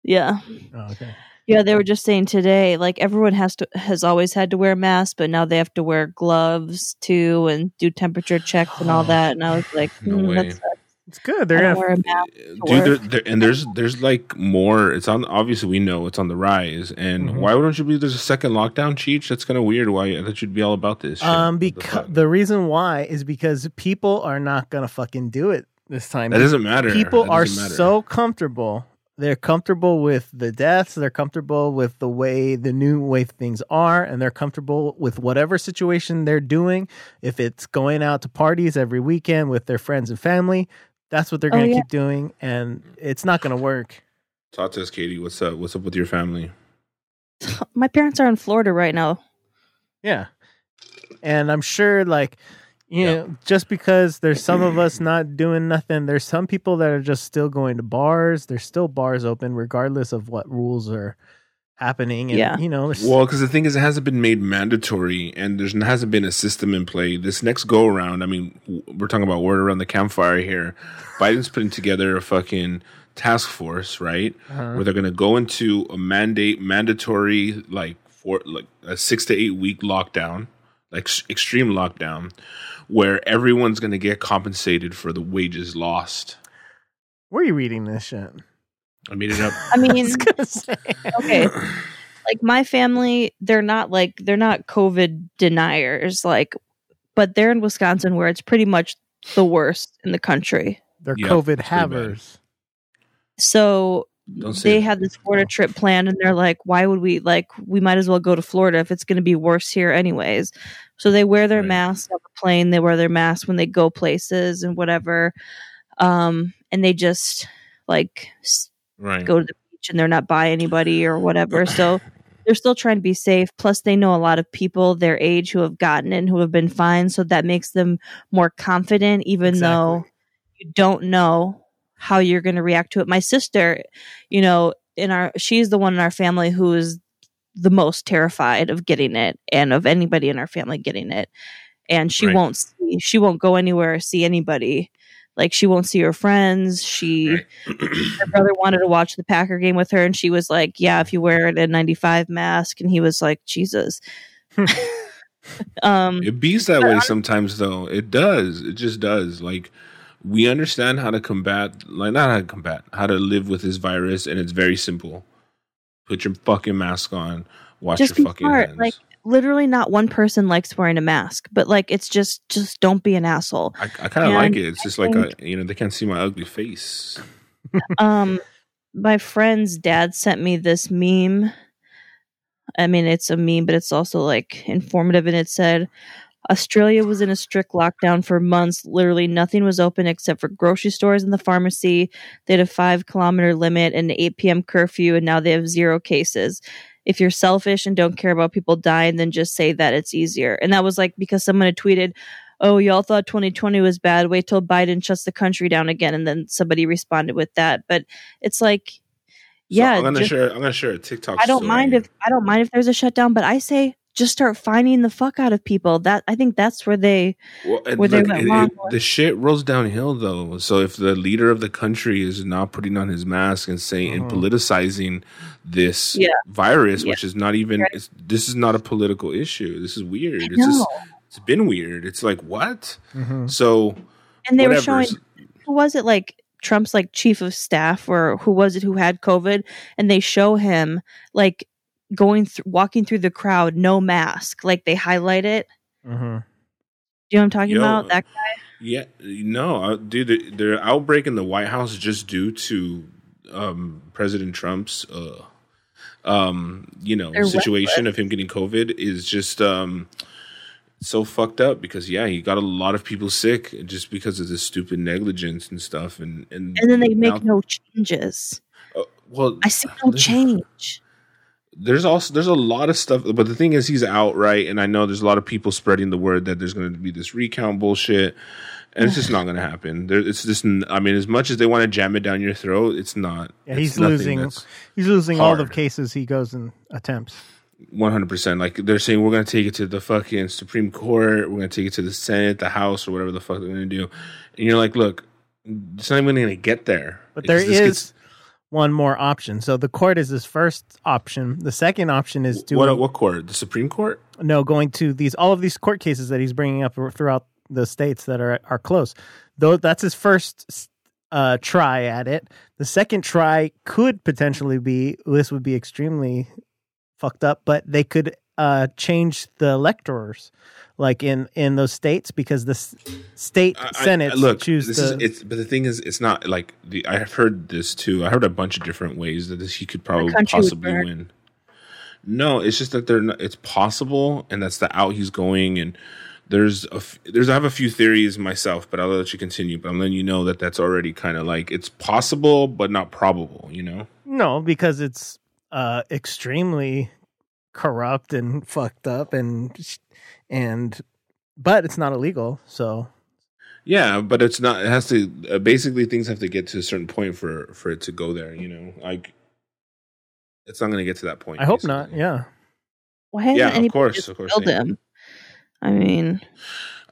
yeah. Oh, okay. Yeah, they were just saying today, like everyone has to has always had to wear masks, but now they have to wear gloves too and do temperature checks and all that. And I was like, No hmm, way. that's It's good. They're I don't gonna. wear a mask. Dude, there, there, and there's there's like more. It's on. Obviously, we know it's on the rise. And Mhm. why wouldn't you believe there's a second lockdown, Cheech? That's kind of weird. Why that should be all about this? shit. Um, What the because the reason why is because people are not gonna fucking do it this time. that doesn't matter. people That are doesn't matter. so comfortable. They're comfortable with the deaths. They're comfortable with the way the new way things are, and they're comfortable with whatever situation they're doing. If it's going out to parties every weekend with their friends and family, that's what they're Oh, going to yeah. keep doing, and it's not going to work. Talk to us, Katie. What's up? What's up with your family? My parents are in Florida right now. Yeah, and I'm sure, like you Yeah. know, just because there's some of us not doing nothing, there's some people that are just still going to bars. There's still bars open, regardless of what rules are happening. And, Yeah. you know, Well, because the thing is, it hasn't been made mandatory, and there hasn't been a system in play. This next go around, I mean, we're talking about word around the campfire here. Biden's putting together a fucking task force, right? Uh-huh. Where they're going to go into a mandate, mandatory, like for like a six to eight week lockdown, like s- extreme lockdown, where everyone's going to get compensated for the wages lost. where are you reading this shit? I made it up. I mean, was gonna say. okay. Like my family, they're not like they're not COVID deniers, like, but they're in Wisconsin where it's pretty much the worst in the country. They're Yeah, COVID it's pretty bad. havers. So Don't they that. had this Florida trip planned, and they're like, "Why would we like? We might as well go to Florida if it's going to be worse here, anyways." So they wear their Right. masks on the plane. They wear their masks when they go places and whatever. Um, and they just like Right. go to the beach and they're not by anybody or whatever. So they're still trying to be safe. Plus, they know a lot of people their age who have gotten it who have been fine. So that makes them more confident, even though you don't know how you're going to react to it. My sister, you know, in our, she's the one in our family who is the most terrified of getting it and of anybody in our family getting it. And she Right. won't see, she won't go anywhere or see anybody. Like she won't see her friends. She, Right. her brother wanted to watch the Packer game with her, and she was like, "Yeah, if you wear an N95 mask," and he was like, "Jesus." um, It beats that way sometimes, though. It does. It just does. Like we understand how to combat, like not how to combat, how to live with this virus, and it's very simple. Put your fucking mask on. Wash just your fucking smart. hands. Like literally, not one person likes wearing a mask, but like it's just, just don't be an asshole. I, I kind of like it. It's just like a, you know they can't see my ugly face. um, my friend's dad sent me this meme. I mean, it's a meme, but it's also like informative, and it said. Australia was in a strict lockdown for months. Literally nothing was open except for grocery stores and the pharmacy. They had a five kilometer limit and an 8 p.m. curfew, and now they have zero cases. If you're selfish and don't care about people dying, then just say that it's easier. And that was like because someone had tweeted, Oh, y'all thought 2020 was bad. Wait till Biden shuts the country down again. And then somebody responded with that. But it's like, So yeah, I'm gonna just- share. I'm gonna share a TikTok. I don't story. mind if I don't mind if there's a shutdown, but I say just start finding the fuck out of people. That I think that's where they Well, and where they went it- wrong it- the shit rolls downhill though. So if the leader of the country is not putting on his mask and saying and Mhm. politicizing this Yeah. virus, Yeah. which is not even Right. it's, this is not a political issue. This is weird. It's just it's been weird. It's like what? Mhm. So and they whatever. were showing who was it like Trump's like chief of staff or who was it who had COVID and they show him like going through walking through the crowd no mask like they highlight it. Mhm. Do you know what I'm talking Yo, about? That guy? Yeah, no, uh, dude. The, the outbreak in the White House just due to um, President Trump's, uh, um, you know, They're situation of him getting COVID is just um, so fucked up because yeah, he got a lot of people sick just because of this stupid negligence and stuff, and and and then they make now- no changes. uh, well, I see no there's- change. There's also there's a lot of stuff, but the thing is, he's out right, and I know there's a lot of people spreading the word that there's going to be this recount bullshit, and it's just not going to happen. There, it's just, i mean, as much as they want to jam it down your throat, it's not. Yeah, he's losing. He's losing all the cases he goes and attempts. 100%. Like they're saying, we're going to take it to the fucking Supreme Court, we're going to take it to the Senate, the House, or whatever the fuck they're going to do, and you're like, look, it's not even going to get there. But there is one more option. So the court is his first option. The second option is doing what what court? The Supreme Court? no going to these all of these court cases that he's bringing up throughout the states that are are close. Though that's his first uh, try at it. The second try could potentially be this would be extremely fucked up, but they could uh, change the electors like in in those states because the s- state I- I- look, choose this the is it's but the thing is it's not like the I've heard this too. I heard a bunch of different ways that this he could probably possibly win. No, it's just that they're not, it's possible and that's the out he's going and there's a f- there's I have a few theories myself, but I'll let you continue. But I'm letting you know that that's already kind of like it's possible but not probable, you know. No, because it's uh extremely corrupt and fucked up and and but it's not illegal. So Yeah, but it's not. It has to. Uh, basically, things have to get to a certain point for for it to go there. You know, like it's not going to get to that point. I hope not. Yeah. Why hasn't Yeah, of course, of course, killed him? I mean,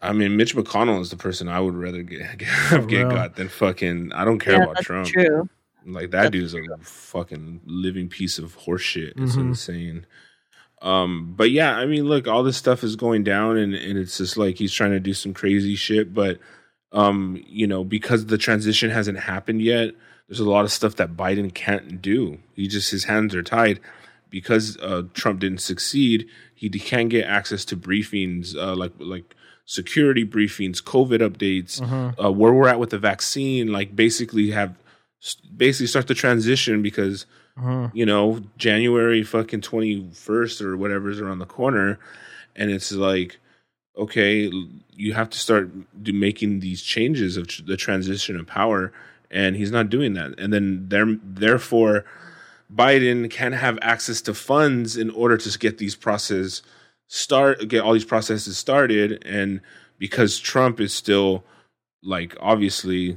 I mean, Mitch McConnell is the person I would rather get get, get got than fucking. I don't care yeah, about that's Trump. true. Like that That's dude's a fucking living piece of horseshit. It's Mhm. insane. Um, but yeah, I mean, look, all this stuff is going down, and and it's just like he's trying to do some crazy shit, but um, you know, because the transition hasn't happened yet, there's a lot of stuff that Biden can't do. He just his hands are tied because uh, Trump didn't succeed. He can't get access to briefings, uh, like like security briefings, COVID updates, Mhm. uh, where we're at with the vaccine. Like basically have basically start the transition because Mhm. you know January fucking twenty first or whatever is around the corner, and it's like okay, you have to start do, making these changes of tr- the transition of power. and he's not doing that. And then there, therefore, Biden can have access to funds in order to get these processes start, get all these processes started. And because Trump is still like obviously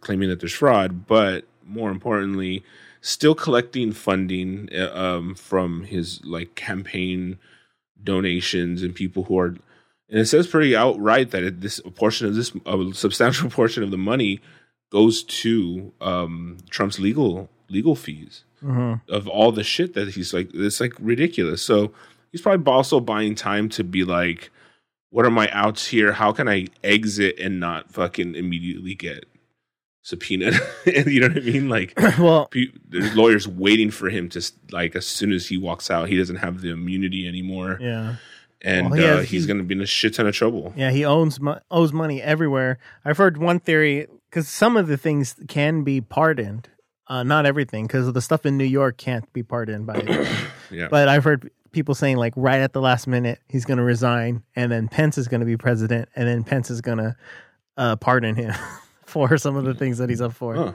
claiming that there's fraud, but more importantly, still collecting funding uh, um, from his like campaign donations and people who are and it says pretty outright that it, this a portion of this a substantial portion of the money goes to um, Trump's legal legal fees Mhm. of all the shit that he's like it's like ridiculous. So he's probably also buying time to be like, what are my outs here? How can I exit and not fucking immediately get subpoenaed? you know what I mean? Like well, pe- there's lawyers waiting for him to like as soon as he walks out, he doesn't have the immunity anymore, yeah. and Well, he uh, has- he's he- gonna be in a shit ton of trouble. Yeah, he owns mo- owes money everywhere. I've heard one theory because some of the things can be pardoned, uh, not everything, because the stuff in New York can't be pardoned by. Yeah, but I've heard people saying like right at the last minute he's going to resign, and then Pence is going to be president, and then Pence is going to uh, pardon him for some of the things that he's up for. Huh.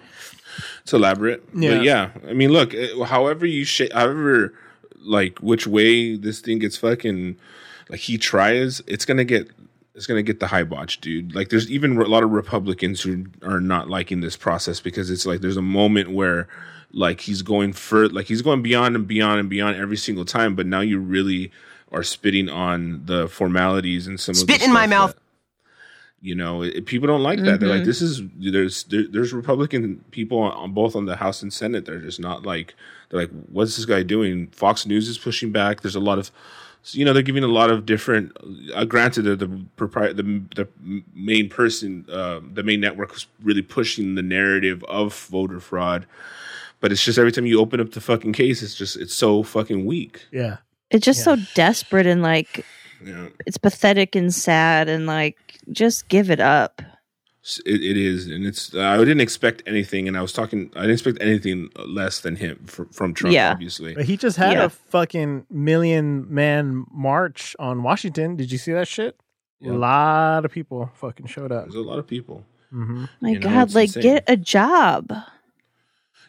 It's elaborate. Yeah. But yeah. I mean, look, eh, however you sh- however like which way this thing gets fucking like he tries, it's gonna get it's gonna get the high botch, dude. Like there's even a lot of Republicans who are not liking this process because it's like there's a moment where like he's going for like he's going beyond and beyond and beyond every single time, but now you really are spitting on the formalities and some of the Spit in my mouth. that- you know, it, people don't like that. They're like, this is there's there, there's Republican people on both on the House and Senate. They're just not like they're like, what's this guy doing? Fox News is pushing back. There's a lot of you know they're giving a lot of different. Uh, granted, the the, propri- the the main person, uh, the main network was really pushing the narrative of voter fraud. But it's just every time you open up the fucking case, it's just it's so fucking weak. Yeah, It's just Yeah. so desperate and like Yeah. it's pathetic and sad and like just give it up. It, it is, and it's. I didn't expect anything, and I was talking. I didn't expect anything less than him fr- from Trump. Yeah. obviously. but he just had Yeah. a fucking million man march on Washington. Did you see that shit? Yeah. A lot of people fucking showed up. There's a lot of people. hmm My You God, it's like insane. get a job.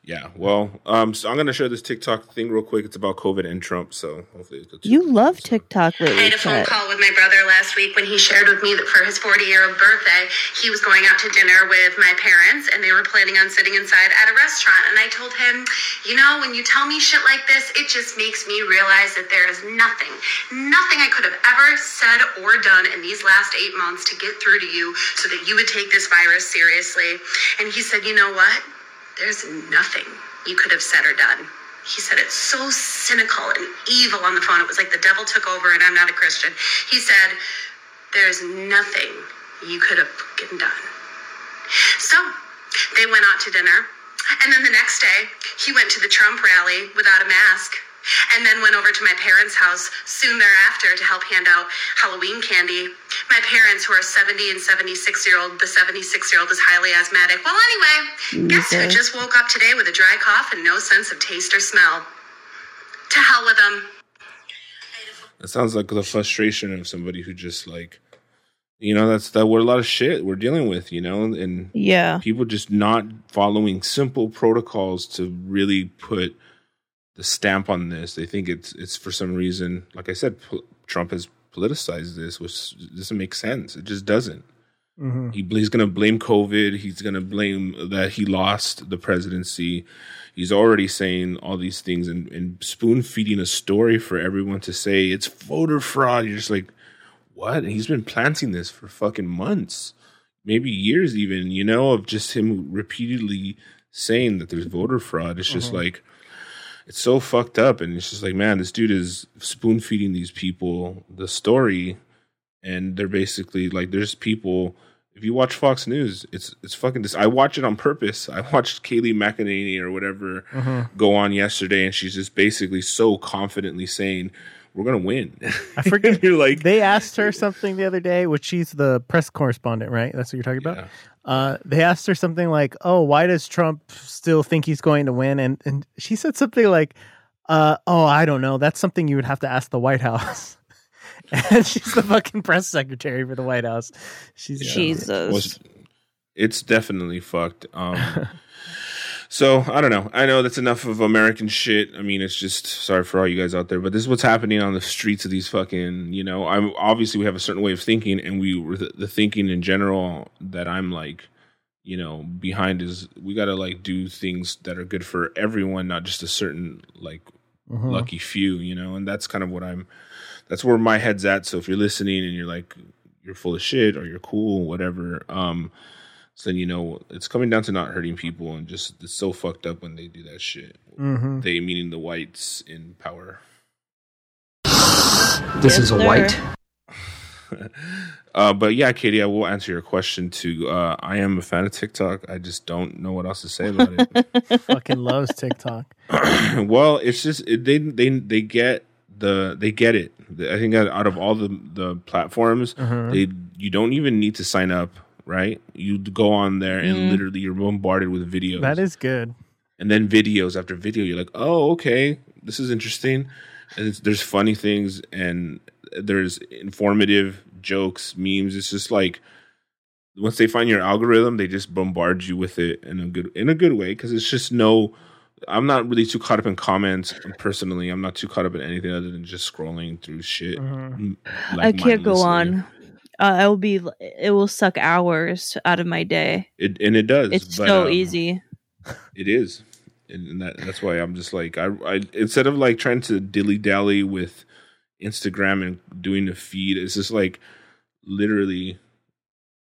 Yeah. Well, um, so I'm gonna share this TikTok thing real quick. It's about COVID and Trump. So hopefully, it's You love TikTok I lately, had a phone call with my brother last week when he shared with me that for his 40 year old birthday, he was going out to dinner with my parents and they were planning on sitting inside at a restaurant. And I told him, you know, when you tell me shit like this, it just makes me realize that there is nothing, nothing I could have ever said or done in these last eight months to get through to you so that you would take this virus seriously. And he said, you know what? There's nothing you could have said or done. He said it's so cynical and evil on the phone. It was like the devil took over, and I'm not a Christian. He said, There's nothing you could have fucking done. So they went out to dinner. And then the next day, he went to the Trump rally without a mask. And then went over to my parents' house soon thereafter to help hand out Halloween candy. My parents, who are 70 and 76 year old, the 76 year old is highly asthmatic. Well, anyway, mm, guess who just woke up today with a dry cough and no sense of taste or smell? To hell with them. It sounds like the frustration of somebody who just like, you know, that's that. What a lot of shit we're dealing with. You know, and Yeah. people just not following simple protocols to really put the stamp on this. They think it's it's for some reason. Like I said, pol- Trump has politicized this, which doesn't make sense. It just doesn't. hmm He, he's going to blame COVID. He's going to blame that he lost the presidency. He's already saying all these things and, and spoon feeding a story for everyone to say it's voter fraud. You're just like, what? And he's been planting this for fucking months, maybe years, even, you know, of just him repeatedly saying that there's voter fraud. It's just like, it's so fucked up. And it's just like, man, this dude is spoon feeding these people the story and they're basically like there's people if you watch Fox News, it's it's fucking dis- I watch it on purpose. I watched Kayleigh McEnany or whatever mm-hmm. go on yesterday and she's just basically so confidently saying, We're gonna win. I forget. You're like They asked her something the other day, which she's the press correspondent, right? That's what you're talking about. Yeah. Uh, they asked her something like, "Oh, why does Trump still think he's going to win?" And and she said something like, uh, "Oh, I don't know. That's something you would have to ask the White House." and she's the fucking press secretary for the White House. She's Jesus. was it's definitely fucked. Um, so I don't know. I know that's enough of American shit. I mean, it's just sorry for all you guys out there, but this is what's happening on the streets of these fucking. You know, I'm obviously we have a certain way of thinking, and we were the, the thinking in general that I'm like, you know, behind is we got to like do things that are good for everyone, not just a certain like Mhm. lucky few. You know, and that's kind of what I'm. That's where my head's at. So if you're listening and you're like you're full of shit or you're cool, whatever. Um, so then you know it's coming down to not hurting people and just it's so fucked up when they do that shit. Mhm. They meaning the whites in power. This Yes, is a sir. white. uh, but yeah, Katie, I will answer your question too. Uh, I am a fan of TikTok. I just don't know what else to say about it. Fucking loves TikTok. well, it's just it, they they they get the they get it. I think out of all the the platforms, Mhm. they you don't even need to sign up, right? You go on there and Mm. literally you're bombarded with videos. That is good. and then videos after video you're like oh okay this is interesting and it's, there's funny things and there's informative jokes memes it's just like once they find your algorithm they just bombard you with it in a good in a good way because it's just no i'm not really too caught up in comments personally i'm not too caught up in anything other than just scrolling through shit Mhm. m- I like can't go on. Uh, I will be. It will suck hours out of my day. it, and it does It's but, so um, easy. It is, and, and that, that's why I'm just like I, I instead of like trying to dilly dally with Instagram and doing the feed, it's just like literally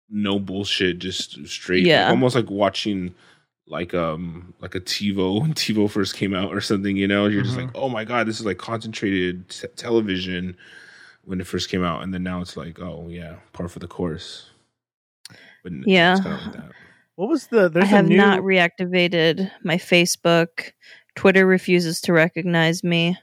no bullshit, just straight. Yeah. almost like watching like um like a TiVo when TiVo first came out or something. You know, you're just Mhm. like, oh my god, this is like concentrated t- television when it first came out, and then now it's like, oh yeah, par for the course. But Yeah. like. What was the? There's I have a new. not reactivated my Facebook. Twitter refuses to recognize me.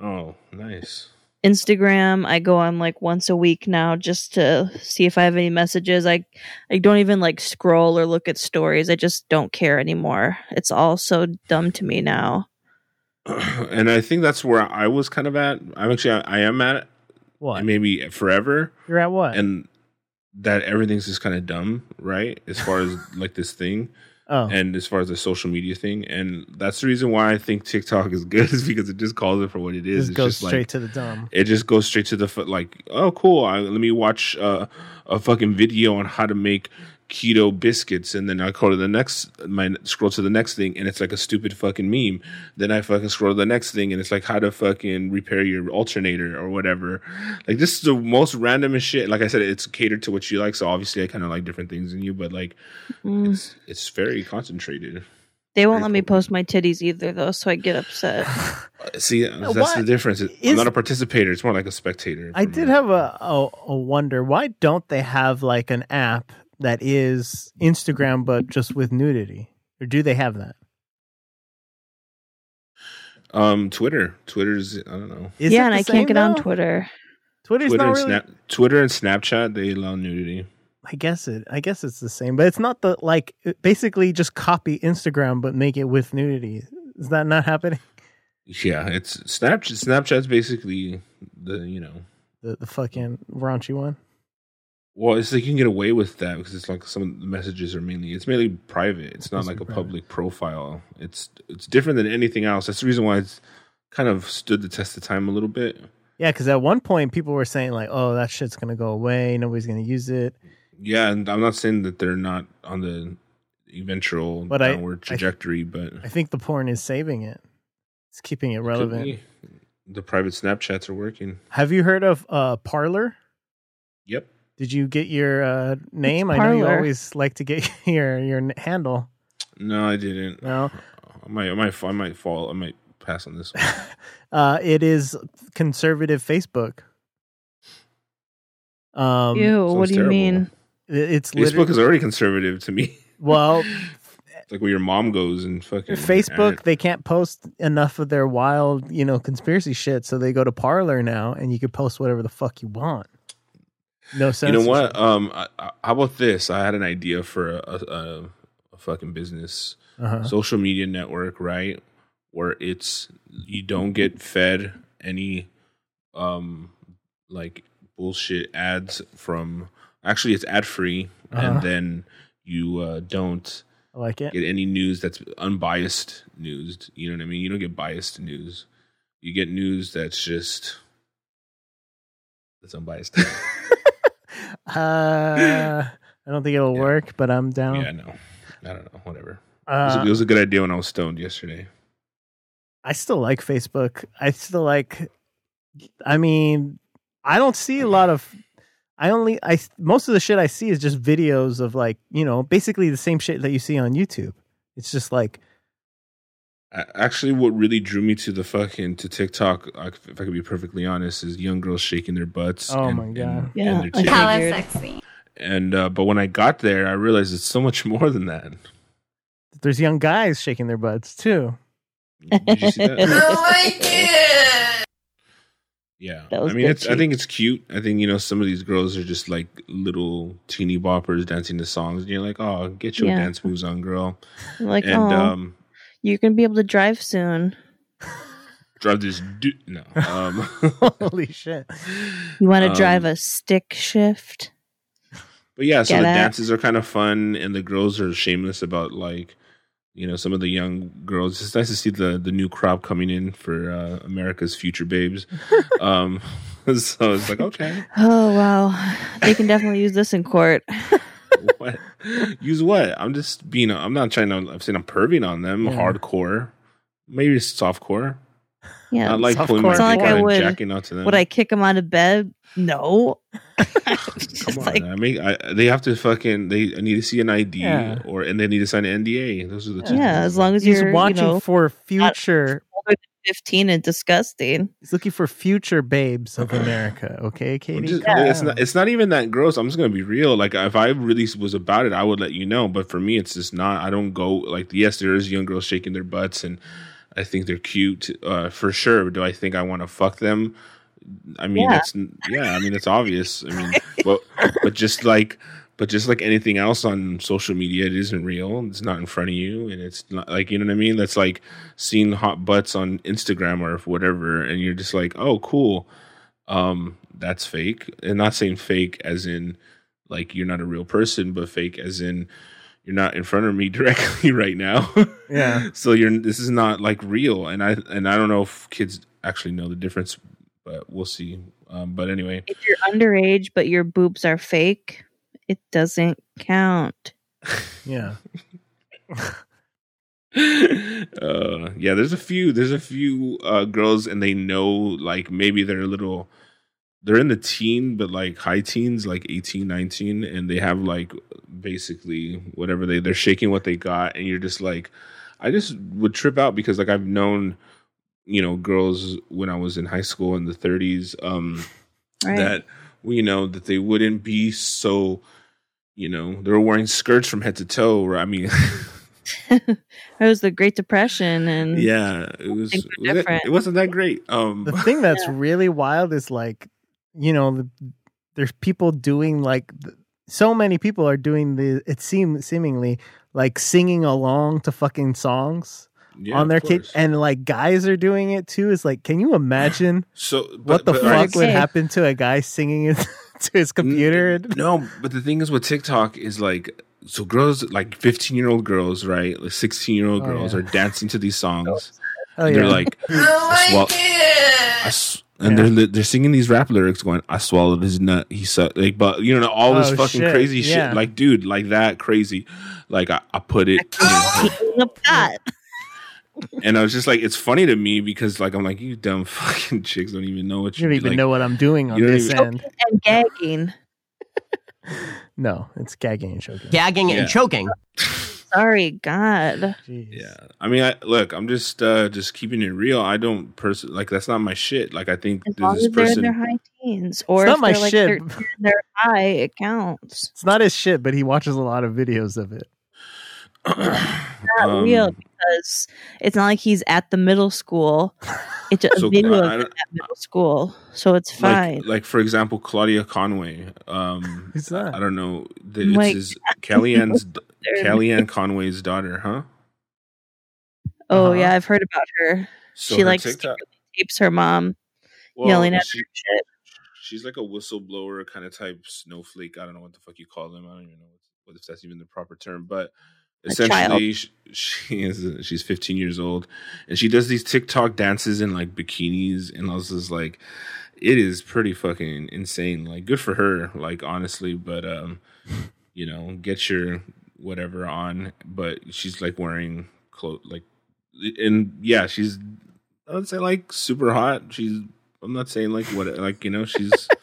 Oh, nice. Instagram, I go on like once a week now just to see if I have any messages. I I don't even like scroll or look at stories. I just don't care anymore. It's all so dumb to me now. and I think that's where I was kind of at. I'm actually I am at what? maybe forever, You're at what? and that everything's just kind of dumb, right? As far as like this thing, oh, and as far as the social media thing, and that's the reason why I think TikTok is good is because it just calls it for what it is. just It's goes just straight like, to the dumb. it just goes straight to the foot. Like, oh, cool. I, let me watch uh, a fucking video on how to make keto biscuits, and then I go to the next, my scroll to the next thing, and it's like a stupid fucking meme. Then I fucking scroll to the next thing, and it's like how to fucking repair your alternator or whatever. Like this is the most randomest shit. Like I said, it's catered to what you like, so obviously I kind of like different things than you, but like Mm. it's it's very concentrated. They won't very let me post my titties either though, so I get upset. Uh, See, that's What the difference. I'm not a participator; it's more like a spectator. I did me. have a, a a wonder. Why don't they have like an app that is Instagram but just with nudity? Or do they have that? um Twitter. Twitter's I don't know. Is yeah, and I can't get on? Twitter. Twitter's Twitter not and really. Snap, Twitter and Snapchat they allow nudity. I guess it. I guess it's the same, but it's not the like. Basically, just copy Instagram but make it with nudity. Is that not happening? Yeah, it's Snapchat. Snapchat's basically the you know. The the fucking raunchy one. Well, it's like you can get away with that because it's like some of the messages are mainly it's mainly private. It's not Mostly like a private. public profile. It's it's different than anything else. That's the reason why it's kind of stood the test of time a little bit. Yeah, because at one point people were saying like, "Oh, that shit's gonna go away. Nobody's gonna use it." Yeah, and I'm not saying that they're not on the eventual But I- downward I- trajectory, but I think the porn is saving it. It's keeping it relevant. The private Snapchats are working. Have you heard of uh Parler? Yep. Did you get your uh, name? I know you always like to get your your handle. No, I didn't. No, I might, I might, I might fall. I might pass on this one. uh, it is conservative Facebook. Um, Ew, what sounds do you terrible. mean? it- it's Facebook literally is already conservative to me. well, It's like where your mom goes and fucking Facebook they can't post enough of their wild, you know, conspiracy shit, so they go to Parler now, and you can post whatever the fuck you want. No sense. You know what? Um, I, I, how about this? I had an idea for a, a, a, fucking business Uh-huh. social media network, right? Where it's you don't get fed any um like bullshit ads from. Actually, it's ad free, Uh-huh. and then you uh, don't I like it. get any news that's unbiased news. You know what I mean? You don't get biased news. You get news that's just that's unbiased. Uh, I don't think it'll Yeah. work, but I'm down. yeah, no, I don't know. Whatever. It was, a, Uh, it was a good idea when I was stoned yesterday. I still like Facebook. I still like. I mean, I don't see a lot of. I only I most of the shit I see is just videos of like you know basically the same shit that you see on YouTube. It's just like Actually, what really drew me to the fucking to TikTok, if I could be perfectly honest, is young girls shaking their butts. Oh and, my God. And, Yeah, and I their titties. Hella Hella Weird. sexy. And uh, but when I got there, I realized it's so much more than that. there's young guys shaking their butts too. Did you see that? like it. Yeah, That I mean, good, it's. I think it's cute. I think you know some of these girls are just like little teeny boppers dancing to songs, and you're like, oh, get your Yeah. dance moves on, girl. like, and oh, um, you're gonna be able to drive soon. drive this. Du- no, um, Holy shit! You want to Um, drive a stick shift? But yeah, so Get the it? dances are kind of fun, and the girls are shameless about like, you know, some of the young girls. It's nice to see the the new crop coming in for uh, America's future babes. um, so it's like, okay, Oh wow, they can definitely use this in court. what? Use what? I'm just being. I'm not trying to. I'm saying I'm perving on them. Yeah. Hardcore, maybe softcore. Yeah, Not like softcore. pulling my It's not dick like I would- jacking out to them. would I kick him out of bed? No. Come on, like, I mean, I, they have to fucking. They need to see an ID, Yeah. or and they need to sign an NDA. Those are the two. yeah, things. as long as He's you're watching you know, for future. Older than fifteen and disgusting. He's looking for future babes of America. Okay, Katie. just- Calm it's not. It's not even that gross. I'm just gonna be real. Like if I really was about it, I would let you know. But for me, it's just not. I don't go like. Yes, there is young girls shaking their butts, and I think they're cute uh, for sure. Do I think I want to fuck them? I mean, Yeah. that's yeah. I mean, it's obvious. I mean, but but just like. But just like anything else on social media, it isn't real. It's not in front of you, and it's not like you know what I mean. That's like seeing hot butts on Instagram or whatever, and you're just like, oh, cool um that's fake and not saying fake as in like you're not a real person but fake as in you're not in front of me directly right now Yeah. so you're this is not like real and i and i don't know if kids actually know the difference but we'll see um but anyway If you're underage but your boobs are fake, it doesn't count. Yeah. uh yeah there's a few there's a few uh girls and they know like maybe they're a little they're in the teen but like high teens like 18 19 and they have like basically whatever they they're shaking what they got and you're just like i just would trip out because like i've known you know girls when i was in high school in the 30s um Right. that you know that they wouldn't be so you know they were wearing skirts from head to toe or i mean it was the Great Depression, and yeah it was. Different. It wasn't that great um The thing that's really wild is like, you know, the, there's people doing like, th- so many people are doing the. It seems seemingly like singing along to fucking songs yeah, on their of kid, and like guys are doing it too. Is like, can you imagine so what the but, fuck alright, would happen to a guy singing it to his computer? no but the thing is with tiktok is like so girls like 15 year old girls right like 16 year old Oh, girls yeah. are dancing to these songs Oh and yeah, they're like I swal- like it. I s- and Yeah. they're they're singing these rap lyrics going I swallowed his nut he sucked like but you know all this Oh, fucking shit. crazy Yeah. shit like dude like that crazy like I, I put it in the pot. And I was just like it's funny to me because like I'm like you dumb fucking chicks don't even know what you don't even like, know what I'm doing on this even- end. and gagging. No, it's gagging and choking. Gagging Yeah. and choking. Sorry, God. Jeez. Yeah, I mean, I, look, I'm just uh just keeping it real. I don't person like that's not my shit. Like I think As long this as they're in person. their high teens, or not if my they're like shit. 13 they're high, it counts. It's not his shit, but he watches a lot of videos of it. Not Um, real because it's not like he's at the middle school. It's a So, video I of him at middle school, so it's fine. Like, like for example, Claudia Conway. Um, Who's that? I don't know. The, it's Like- his Kellyanne's They're- Kellyanne Conway's daughter, huh? oh Uh-huh. yeah, I've heard about her. So she her like TikTok. tapes her mom Well, yelling at she- her shit. She's like a whistleblower kind of type snowflake. I don't know what the fuck you call them. I don't even know. what if that's even the proper term, but A essentially sh- she is she's 15 years old and she does these TikTok dances in like bikinis and I was just like it is pretty fucking insane. Like good for her, like honestly, but um you know, get your whatever on, but she's like wearing clothes like and yeah, she's I would say like super hot. She's I'm not saying like what like you know, she's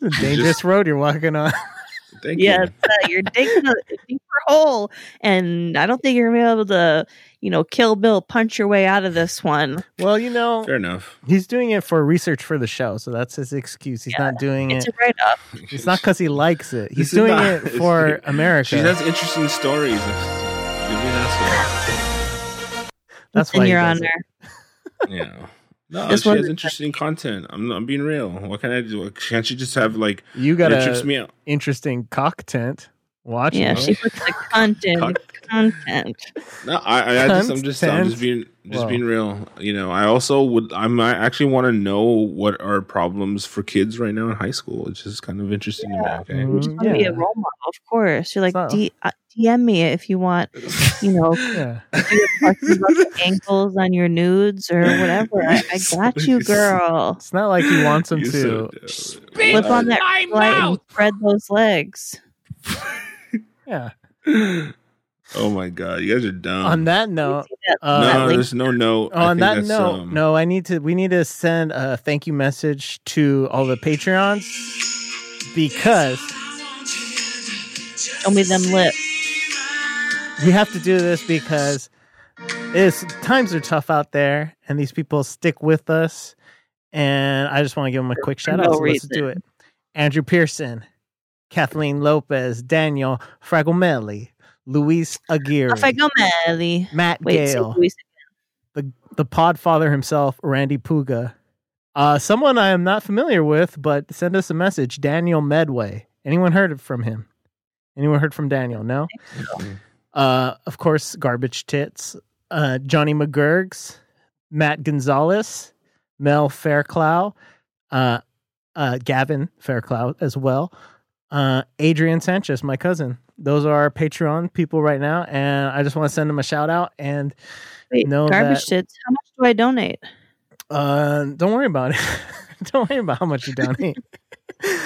It's a dangerous road you're walking on. thank Yes, you. uh, you're digging a deeper hole, and I don't think you're gonna be able to, you know, kill Bill, punch your way out of this one. Well, you know, Fair enough. he's doing it for research for the show, so that's his excuse. He's Yeah, not doing It's it. a write up. It's not because he likes it. He's doing not- it for America. She has interesting stories. Give me an asshole. That's in why he your honor. it. Yeah. No, This she one- has interesting content. I'm I'm being real. What can I do? Can't she just have like You got it trips a me out? interesting cock tent. Watch Yeah, it. she puts the content. Cock- content. No, I, I, I just, I'm just, I'm just being, just Wow. being real. You know, I also would, I'm, I actually want to know what are problems for kids right now in high school. It's just kind of interesting to me. Okay, Mhm. You just want to be a role model, of course. You're like, So- D- uh, DM me if you want, you know, Yeah. talking about the ankles on your nudes or whatever. I, I got you, girl. It's not like he wants him You're to. so dumb. Flip on that my light and mouth. spread those legs. yeah. Oh my god, you guys are dumb. On that note, See uh, no, there's no note. On that note, um, no, I need to. We need to send a thank you message to all the Patreons because Show me them lips. we have to do this because it's times are tough out there, and these people stick with us. And I just want to give them a quick shout out. no so let's do it. Andrew Pearson, Kathleen Lopez, Daniel Fragomelli, Luis Aguirre, Fagomelli. Matt Wait, Gale, Luis. the the Podfather himself, Randy Puga. Uh, someone I am not familiar with, but send us a message. Daniel Medway. Anyone heard from him? Anyone heard from Daniel? No. Uh, of course, Garbage Tits, uh, Johnny McGurgs, Matt Gonzalez, Mel Fairclough, uh, uh, Gavin Fairclough as well, uh, Adrian Sanchez, my cousin. Those are our Patreon people right now, and I just want to send them a shout out. And Wait, know garbage that- tits. How much do I donate? uh, don't worry about it. don't worry about how much you donate.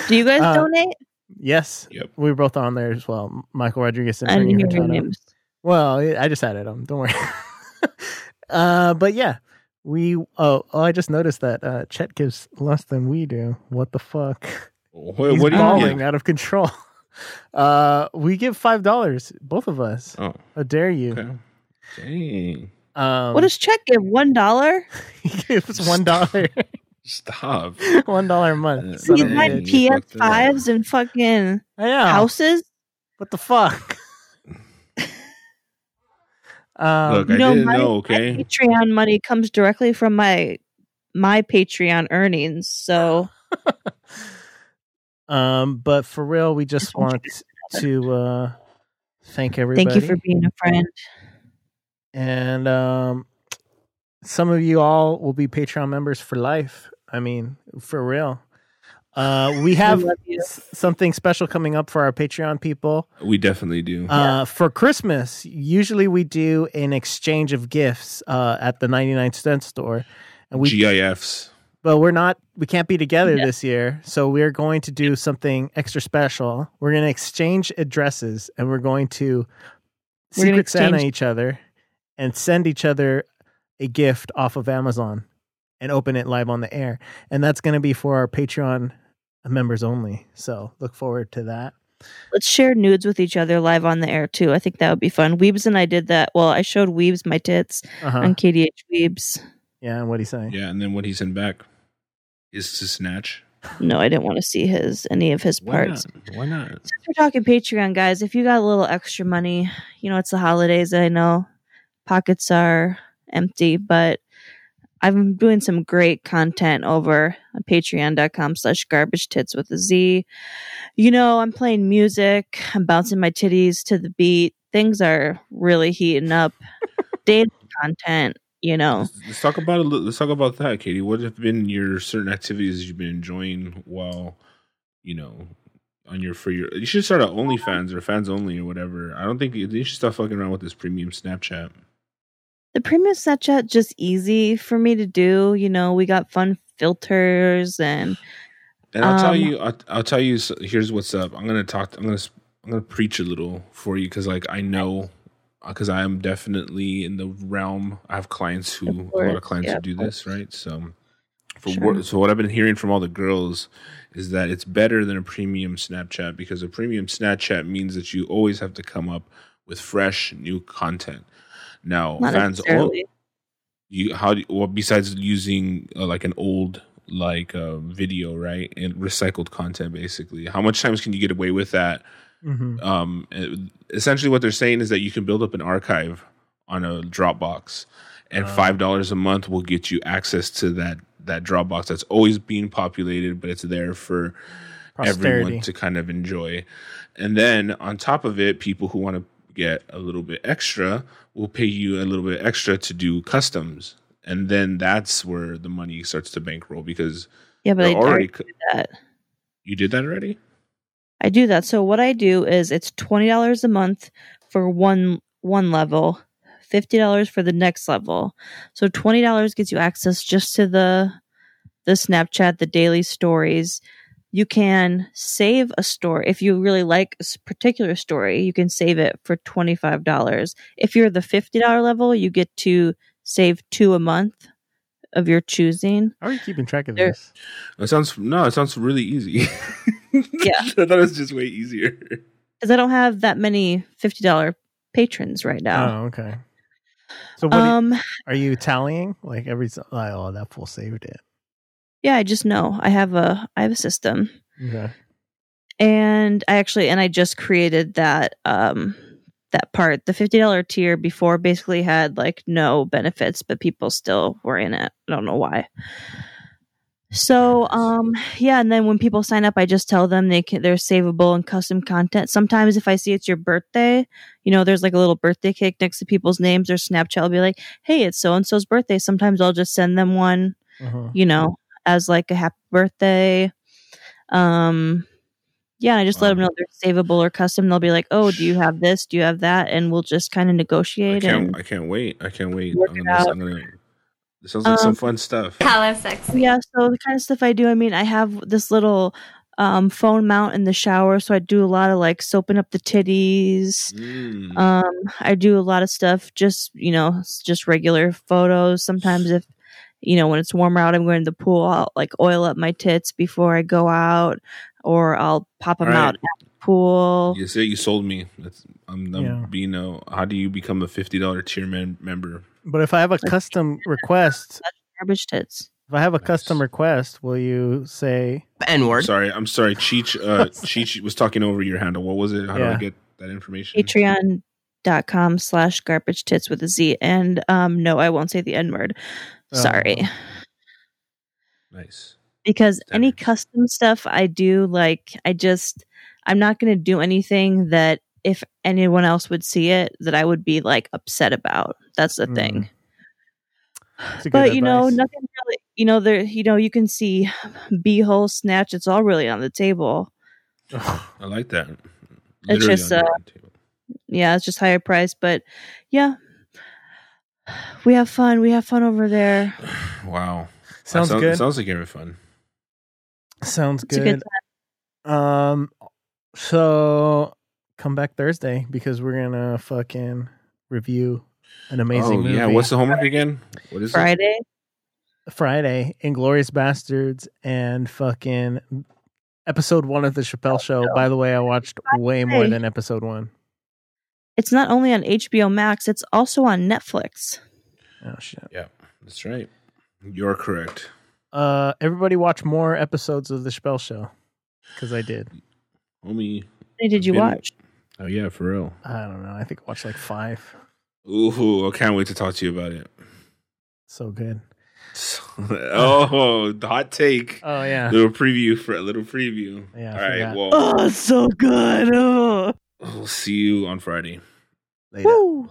Do you guys Uh, donate? yes, Yep. we were both on there as well. Michael Rodriguez and I didn't hear your Hurtado. names. Well, I just added them. Don't worry. uh, but yeah, we. Oh, oh, I just noticed that uh, Chet gives less than we do. What the fuck? What, He's what do you balling out of control. Uh, we give five dollars, both of us. Oh, How dare you? okay. Dang. Um, what does Chet give? One dollar? he gives one dollar, Stop. one dollar a month. Son You of a buy bitch. fucked it up. PS5s and fucking Yeah. houses? What the fuck? um, Look, you I know, didn't my- know. My Okay. Patreon money comes directly from my my Patreon earnings. So um, but for real, we just Just want want to uh, thank everybody. thank you for being a friend. and um, some of you all will be Patreon members for life. I mean, for real. Uh, we have love you. s- something special coming up for our Patreon people. We definitely do. Uh, for Christmas, usually we do an exchange of gifts uh, at the 99 cent store. And we GIFs. But we're not we can't be together Yeah. this year so we're going to do something extra special we're going to exchange addresses and we're going to We're gonna secret santa each other and send each other a gift off of amazon and open it live on the air and that's going to be for our patreon members only so look forward to that Let's share nudes with each other live on the air too. I think that would be fun. Weebs and I did that. Well, I showed Weebs my tits uh-huh. on KDH Weebs. yeah and what do you say Yeah, and then what he sent back is to snatch. No, I didn't want to see his any of his Why parts. not? Why not? Since we're talking Patreon, guys, if you got a little extra money, you know it's the holidays. I know pockets are empty, but I'm doing some great content over on patreon.com slash garbage tits with a Z. You know, I'm playing music, I'm bouncing my titties to the beat. Things are really heating up. Dating content, you know. Let's, talk about a little, let's talk about that, Katie. What have been your certain activities you've been enjoying while, you know, on your for your. You should start an OnlyFans or fans only or whatever. I don't think you, should stop fucking around with this premium Snapchat. The premium Snapchat just easy for me to do. You know, we got fun filters and And I'll tell Um, you, I'll, I'll tell you. Here's what's up. I'm gonna talk. I'm gonna. i'm gonna preach a little for you because, like, I know, because I am definitely in the realm. I have clients who, Of a lot of clients yeah, who do this, right? So, for Sure. what, so what I've been hearing from all the girls is that it's better than a premium Snapchat because a premium Snapchat means that you always have to come up with fresh new content. Now, not fans, necessarily. you how do well besides using uh, like an old like uh, video right and recycled content basically how much times can you get away with that Mhm. um it- essentially what they're saying is that you can build up an archive on a dropbox and Uh. five dollars a month will get you access to that that dropbox that's always being populated but it's there for Posterity. everyone to kind of enjoy. And then on top of it, people who want to get a little bit extra will pay you a little bit extra to do customs. And then that's where the money starts to bankroll because Yeah, but I already already cu- that. you did that already. I do that. So what I do is it's twenty dollars a month for one one level, fifty dollars for the next level. So twenty dollars gets you access just to the the Snapchat, the daily stories. You can save a story if you really like a particular story. You can save it for twenty five dollars. If you're the fifty dollar level, you get to save two a month of your choosing. How are you keeping track of There- this? It sounds no, it sounds really easy. Yeah. I thought it was just way easier. Because I don't have that many fifty dollar patrons right now. Oh, okay. So what do you- um. are you tallying? Like every s- oh that fool saved it. Yeah, I just know I have a I have a system, Okay. and I actually and I just created that um that part. The fifty dollar tier before basically had like no benefits, but people still were in it. I don't know why. So um yeah, and then when people sign up, I just tell them they can they're savable and custom content. Sometimes if I see it's your birthday, you know, there's like a little birthday cake next to people's names or Snapchat will be like, hey, it's so and so's birthday. Sometimes I'll just send them one Uh-huh. you know, as like a happy birthday. Um, yeah, and I just let them know they're savable or custom. They'll be like, "Oh, do you have this? Do you have that?" And we'll just kind of I negotiate. can't. And I can't wait. I can't wait. I'm gonna. I'm gonna, this sounds like some Um, fun stuff. Hello, sexy. yeah, so the kind of stuff I do. I mean, I have this little um, phone mount in the shower, so I do a lot of like soaping up the titties. Mm. Um, I do a lot of stuff, just you know, just regular photos. Sometimes if you know when it's warmer out, I'm going to the pool. I'll like oil up my tits before I go out, or I'll pop them All right. out at the pool. You say you sold me. That's, I'm, I'm Yeah. being a. How do you become a fifty dollar tier man, member? But if I have a custom request, Garbage tits. if I have a Nice. custom request, will you say N word. Sorry, I'm sorry. Cheech, uh, Cheech was talking over your handle. What was it? How do I get that information? Patreon.com slash garbage tits with a Z. And um, no, I won't say the N word. Oh. Sorry. Nice. because any custom stuff I do, like I just I'm not going to do anything that if anyone else would see it that I would be like upset about. That's the Mm. thing. It's a good But you know, nothing really. You know, there. You know, you can see beehole snatch. It's all really on the table. I like that. It's just, uh. Yeah, it's just higher price, but yeah, we have fun. We have fun over there. wow. sounds Sounds- good. Sounds like you're having fun. Sounds good good. Um, so come back Thursday because we're gonna fucking review an amazing oh movie. yeah. What's the homework again? What is it? Friday. Friday? Inglourious Basterds and fucking episode one of the Chappelle Show. By the way, I watched way more than episode one. It's not only on HBO Max; it's also on Netflix. Oh shit. Yeah, that's right. You're correct. Uh, everybody watch more episodes of the Chappelle Show because I did. Homie. Did you Been- watch? Oh yeah, for real. I don't know. I think I watched like five. Ooh, I can't wait to talk to you about it. So good. oh, the hot take. Oh yeah. Little preview for a little preview. Yeah, All right. Well, Oh, so good. Oh. we'll see you on Friday. Later. Woo.